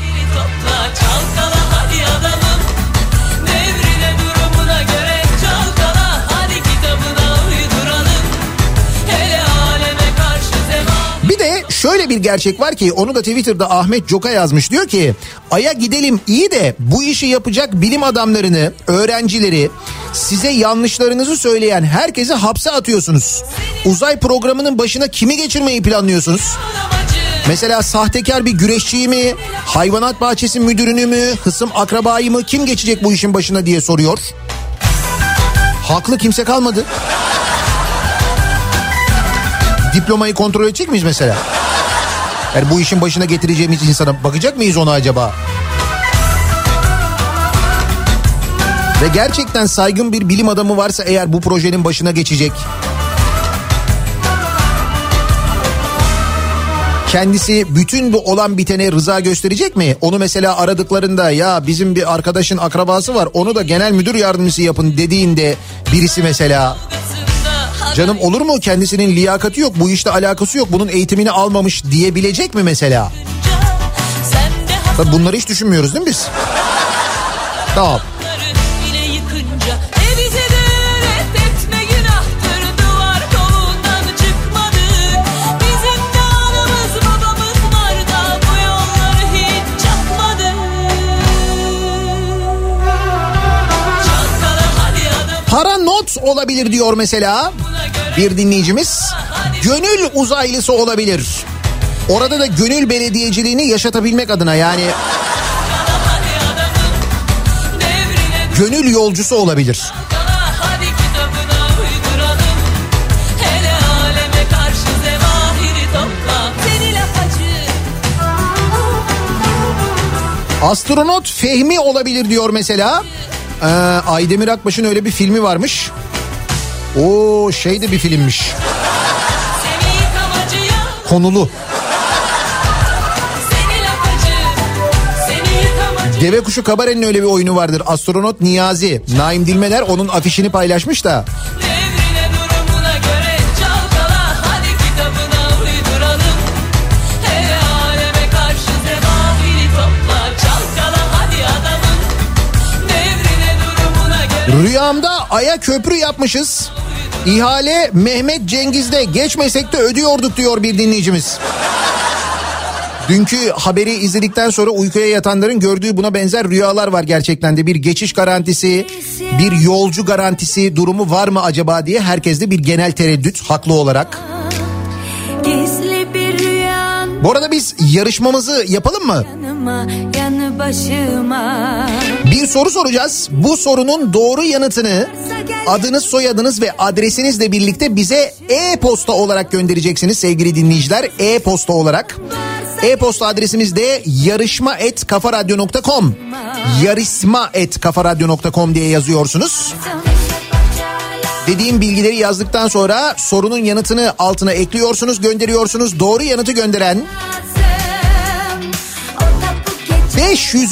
Bir de şöyle bir gerçek var ki onu da Twitter'da Ahmet Coka yazmış. Diyor ki Ay'a gidelim iyi de bu işi yapacak bilim adamlarını, öğrencileri, size yanlışlarınızı söyleyen herkesi hapse atıyorsunuz. Uzay programının başına kimi geçirmeyi planlıyorsunuz? Mesela sahtekar bir güreşçiyi mi, hayvanat bahçesi müdürünü mü, hısım akrabayı mı kim geçecek bu işin başına diye soruyor. Haklı kimse kalmadı. Diplomayı kontrol edecek miyiz mesela? Yani bu işin başına getireceğimiz insana bakacak mıyız ona acaba? Ve gerçekten saygın bir bilim adamı varsa eğer bu projenin başına geçecek. Kendisi bütün bu olan bitene rıza gösterecek mi? Onu mesela aradıklarında ya bizim bir arkadaşın akrabası var onu da genel müdür yardımcısı yapın dediğinde birisi mesela Canım olur mu kendisinin liyakati yok bu işte alakası yok bunun eğitimini almamış diyebilecek mi mesela? Tabii bunları hiç düşünmüyoruz değil mi biz? Tamam. Olabilir diyor mesela bir dinleyicimiz. Gönül uzaylısı olabilir. Orada da gönül belediyeciliğini yaşatabilmek adına yani gönül yolcusu olabilir. Astronot Fehmi olabilir diyor mesela. Ee, Aydemir Akbaş'ın öyle bir filmi varmış. O şey de bir filmmiş. Konulu. Deve Kuşu Kabare'nin öyle bir oyunu vardır. Astronot Niyazi. Naim Dilmeler onun afişini paylaşmış da. Rüyamda Ay'a köprü yapmışız. İhale Mehmet Cengiz'de geçmesek de ödüyorduk diyor bir dinleyicimiz. Dünkü haberi izledikten sonra uykuya yatanların gördüğü buna benzer rüyalar var gerçekten de. Bir geçiş garantisi, bir yolcu garantisi durumu var mı acaba diye herkeste bir genel tereddüt haklı olarak. Gizli Bu arada biz yarışmamızı yapalım mı? yanıma yanı başıma Bir soru soracağız. Bu sorunun doğru yanıtını adınız, soyadınız ve adresinizle birlikte bize e-posta olarak göndereceksiniz sevgili dinleyiciler. E-posta olarak. E-posta adresimiz de yarışma@kafaradyo.com. Yarışma@kafaradyo.com diye yazıyorsunuz. Dediğim bilgileri yazdıktan sonra sorunun yanıtını altına ekliyorsunuz, gönderiyorsunuz. Doğru yanıtı gönderen 500.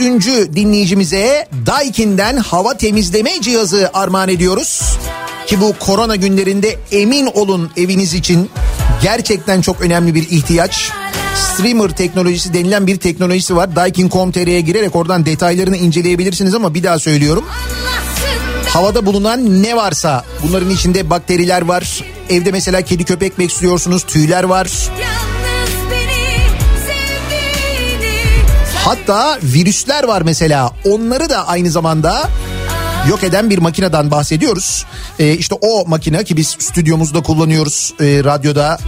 dinleyicimize Daikin'den hava temizleme cihazı armağan ediyoruz. Ki bu korona günlerinde emin olun eviniz için gerçekten çok önemli bir ihtiyaç. Streamer teknolojisi denilen bir teknolojisi var. Daikin.com.tr'ye girerek oradan detaylarını inceleyebilirsiniz ama bir daha söylüyorum. Havada bulunan ne varsa bunların içinde bakteriler var. Evde mesela kedi köpek besliyorsunuz tüyler var. Hatta virüsler var mesela onları da aynı zamanda yok eden bir makineden bahsediyoruz. Ee, işte o makine ki biz stüdyomuzda kullanıyoruz e, radyoda.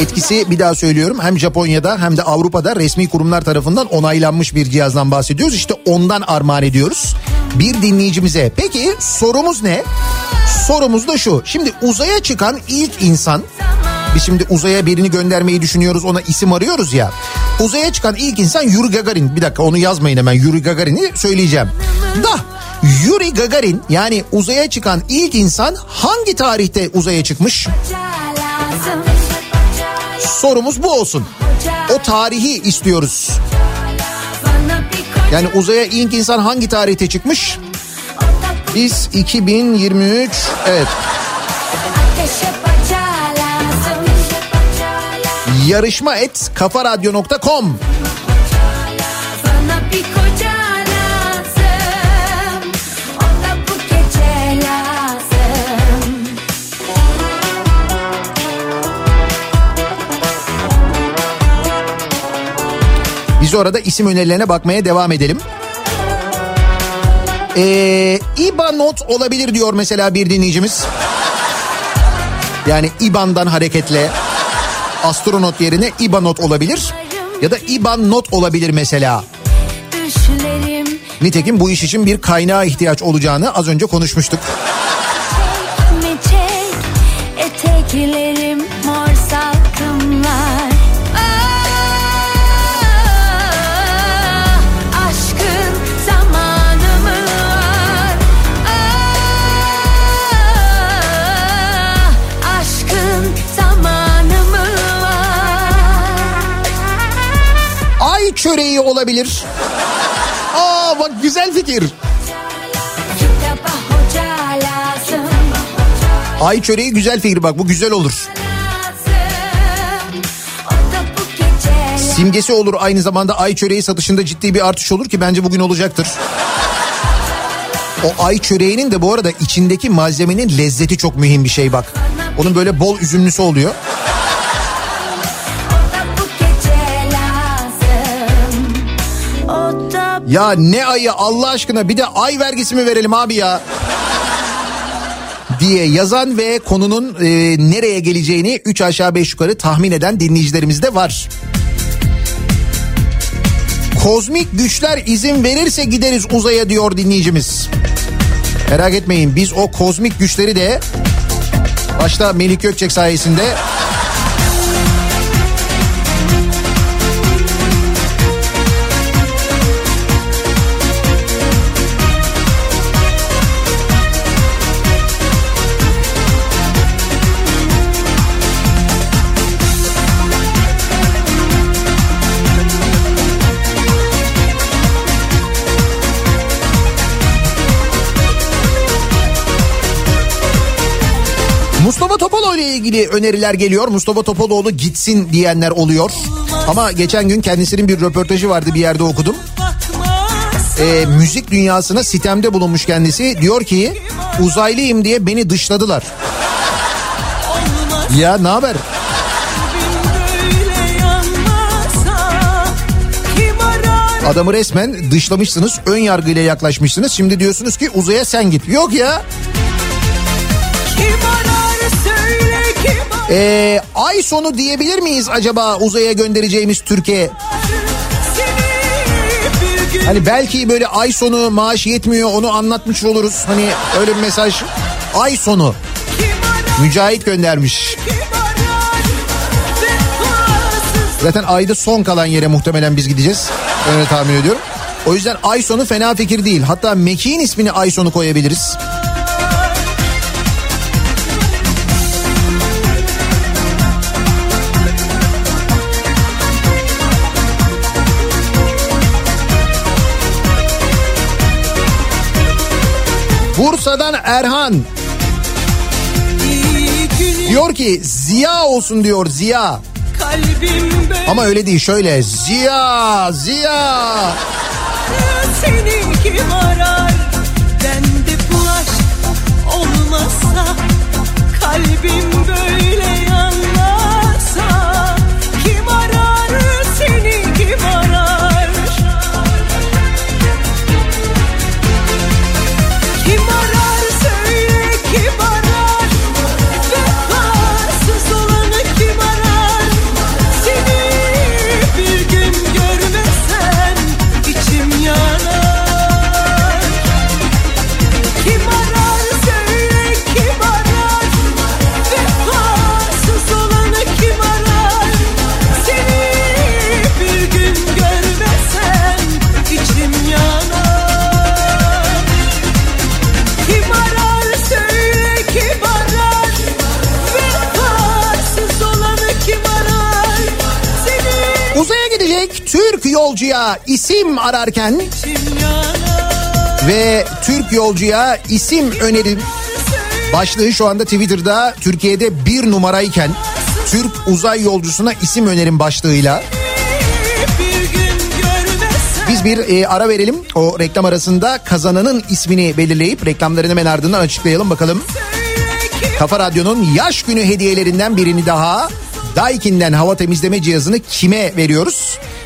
Etkisi bir daha söylüyorum hem Japonya'da hem de Avrupa'da resmi kurumlar tarafından onaylanmış bir cihazdan bahsediyoruz. İşte ondan armağan ediyoruz bir dinleyicimize. Peki sorumuz ne? Sorumuz da şu. Şimdi uzaya çıkan ilk insan biz şimdi uzaya birini göndermeyi düşünüyoruz ona isim arıyoruz ya. Uzaya çıkan ilk insan Yuri Gagarin. Bir dakika onu yazmayın hemen Yuri Gagarin'i söyleyeceğim. Da Yuri Gagarin yani uzaya çıkan ilk insan hangi tarihte uzaya çıkmış? Sorumuz bu olsun. O tarihi istiyoruz. Yani uzaya ilk insan hangi tarihte çıkmış? Biz 2023 evet yarışma et kafaradyo.com Biz orada isim önerilerine bakmaya devam edelim. Ee, İBA not olabilir diyor mesela bir dinleyicimiz. Yani İBAN'dan hareketle astronot yerine İBA not olabilir. Ya da İBAN not olabilir mesela. Nitekim bu iş için bir kaynağa ihtiyaç olacağını az önce konuşmuştuk. mi çek çöreği olabilir. Aa bak güzel fikir. Ay çöreği güzel fikir bak bu güzel olur. Simgesi olur aynı zamanda ay çöreği satışında ciddi bir artış olur ki bence bugün olacaktır. O ay çöreğinin de bu arada içindeki malzemenin lezzeti çok mühim bir şey bak. Onun böyle bol üzümlüsü oluyor. Ya ne ayı Allah aşkına bir de ay vergisi mi verelim abi ya? diye yazan ve konunun e, nereye geleceğini 3 aşağı 5 yukarı tahmin eden dinleyicilerimiz de var. Kozmik güçler izin verirse gideriz uzaya diyor dinleyicimiz. Merak etmeyin biz o kozmik güçleri de başta Melik Gökçek sayesinde Topaloğlu ile ilgili öneriler geliyor. Mustafa Topaloğlu gitsin diyenler oluyor. Ama geçen gün kendisinin bir röportajı vardı bir yerde okudum. Ee, müzik dünyasına sitemde bulunmuş kendisi. Diyor ki uzaylıyım diye beni dışladılar. Ya ne haber? Adamı resmen dışlamışsınız, ön yargıyla yaklaşmışsınız. Şimdi diyorsunuz ki uzaya sen git. Yok ya. Ee, ay sonu diyebilir miyiz acaba uzaya göndereceğimiz Türkiye? Hani belki böyle ay sonu maaş yetmiyor onu anlatmış oluruz. Hani öyle bir mesaj. Ay sonu. Mücahit göndermiş. Zaten ayda son kalan yere muhtemelen biz gideceğiz. Öyle tahmin ediyorum. O yüzden ay sonu fena fikir değil. Hatta mekiğin ismini ay sonu koyabiliriz. Bursa'dan Erhan. Diyor ki Ziya olsun diyor Ziya. Ama öyle değil şöyle Ziya Ziya. Seni kim arar? Bende bu aşk olmazsa kalbim böyle yolcuya isim ararken ve Türk yolcuya isim önerim başlığı şu anda Twitter'da Türkiye'de bir numarayken Türk uzay yolcusuna isim önerim başlığıyla biz bir e, ara verelim. O reklam arasında kazananın ismini belirleyip reklamların hemen ardından açıklayalım bakalım. Kafa Radyo'nun yaş günü hediyelerinden birini daha Daikin'den hava temizleme cihazını kime veriyoruz?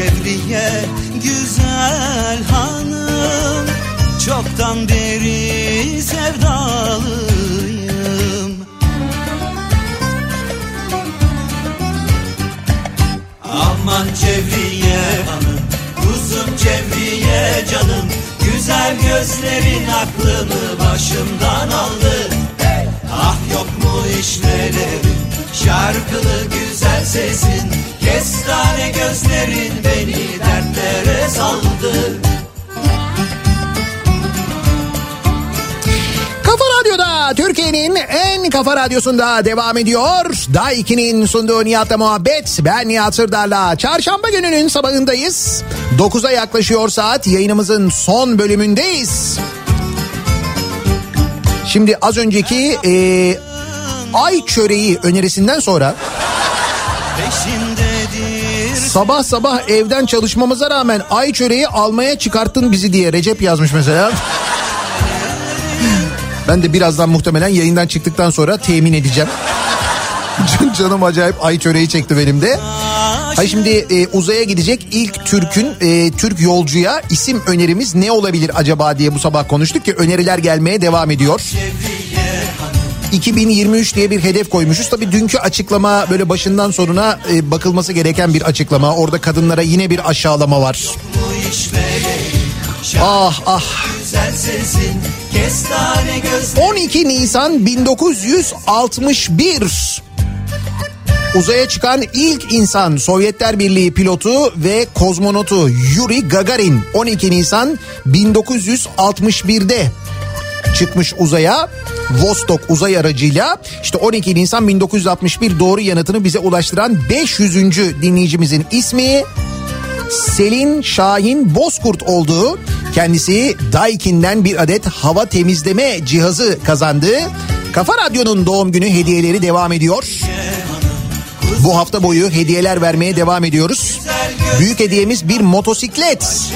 Cevriye güzel hanım Çoktan beri sevdalıyım. Aman Cevriye hanım Kuzum Cevriye canım Güzel gözlerin aklımı başımdan aldı. Ah yok mu işlerin? Şarkılı güzel sesin Kestane gözlerin beni dertlere saldı Kafa Radyo'da Türkiye'nin en kafa Radyosu'nda devam ediyor. Day 2'nin sunduğu Nihat'la muhabbet. Ben Nihat Sırdar'la. Çarşamba gününün sabahındayız. 9'a yaklaşıyor saat. Yayınımızın son bölümündeyiz. Şimdi az önceki e, ay çöreği önerisinden sonra sabah sabah evden çalışmamıza rağmen ay çöreği almaya çıkarttın bizi diye Recep yazmış mesela. Ben de birazdan muhtemelen yayından çıktıktan sonra temin edeceğim. Can- Canım acayip ay çöreği çekti benim de. Hayır şimdi e, uzaya gidecek ilk Türk'ün e, Türk yolcuya isim önerimiz ne olabilir acaba diye bu sabah konuştuk ki öneriler gelmeye devam ediyor. 2023 diye bir hedef koymuşuz. Tabii dünkü açıklama böyle başından sonuna e, bakılması gereken bir açıklama. Orada kadınlara yine bir aşağılama var. Ah ah. Güzel sesin kestane gözlerin 12 Nisan 1961 Uzaya çıkan ilk insan Sovyetler Birliği pilotu ve kozmonotu Yuri Gagarin 12 Nisan 1961'de çıkmış uzaya Vostok uzay aracıyla işte 12 Nisan 1961 doğru yanıtını bize ulaştıran 500. dinleyicimizin ismi Selin Şahin Bozkurt olduğu kendisi Daikin'den bir adet hava temizleme cihazı kazandı. Kafa Radyo'nun doğum günü hediyeleri devam ediyor. Bu hafta boyu hediyeler vermeye devam ediyoruz. Büyük hediyemiz bir motosiklet.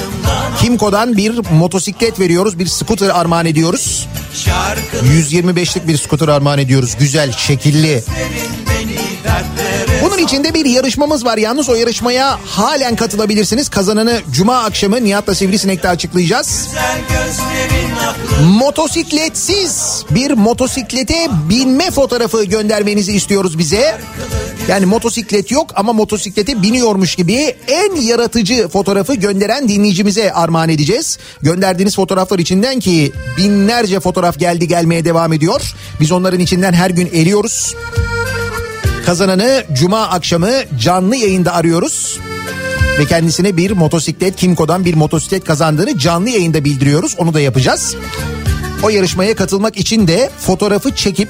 Kimco'dan bir motosiklet veriyoruz. Bir scooter armağan ediyoruz. 125'lik bir scooter armağan ediyoruz. Güzel, şekilli. Bunun içinde bir yarışmamız var. Yalnız o yarışmaya halen katılabilirsiniz. Kazananı Cuma akşamı Nihat'la Sivrisinek'te açıklayacağız. Motosikletsiz bir motosiklete binme fotoğrafı göndermenizi istiyoruz bize. Yani motosiklet yok ama motosiklete biniyormuş gibi en yaratıcı fotoğrafı gönderen dinleyicimize armağan edeceğiz. Gönderdiğiniz fotoğraflar içinden ki binlerce fotoğraf geldi gelmeye devam ediyor. Biz onların içinden her gün eliyoruz. Kazananı cuma akşamı canlı yayında arıyoruz. Ve kendisine bir motosiklet Kimco'dan bir motosiklet kazandığını canlı yayında bildiriyoruz. Onu da yapacağız. O yarışmaya katılmak için de fotoğrafı çekip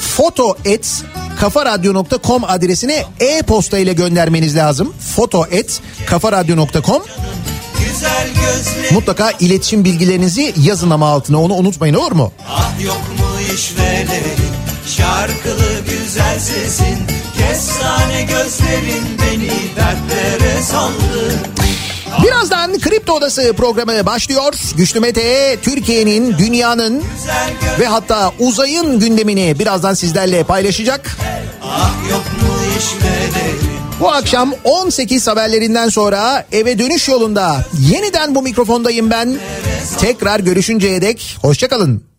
foto et kafaradyo.com adresine e-posta ile göndermeniz lazım. Foto et kafaradyo.com Mutlaka iletişim bilgilerinizi yazın ama altına. Onu unutmayın olur mu? Ah yok mu işvelerin Şarkılı güzel sesin. Kestane gözlerin Beni dertlere saldı Birazdan Kripto Odası programı başlıyor. Güçlü Mete Türkiye'nin, dünyanın ve hatta uzayın gündemini birazdan sizlerle paylaşacak. Bu akşam 18 haberlerinden sonra eve dönüş yolunda yeniden bu mikrofondayım ben. Tekrar görüşünceye dek hoşçakalın.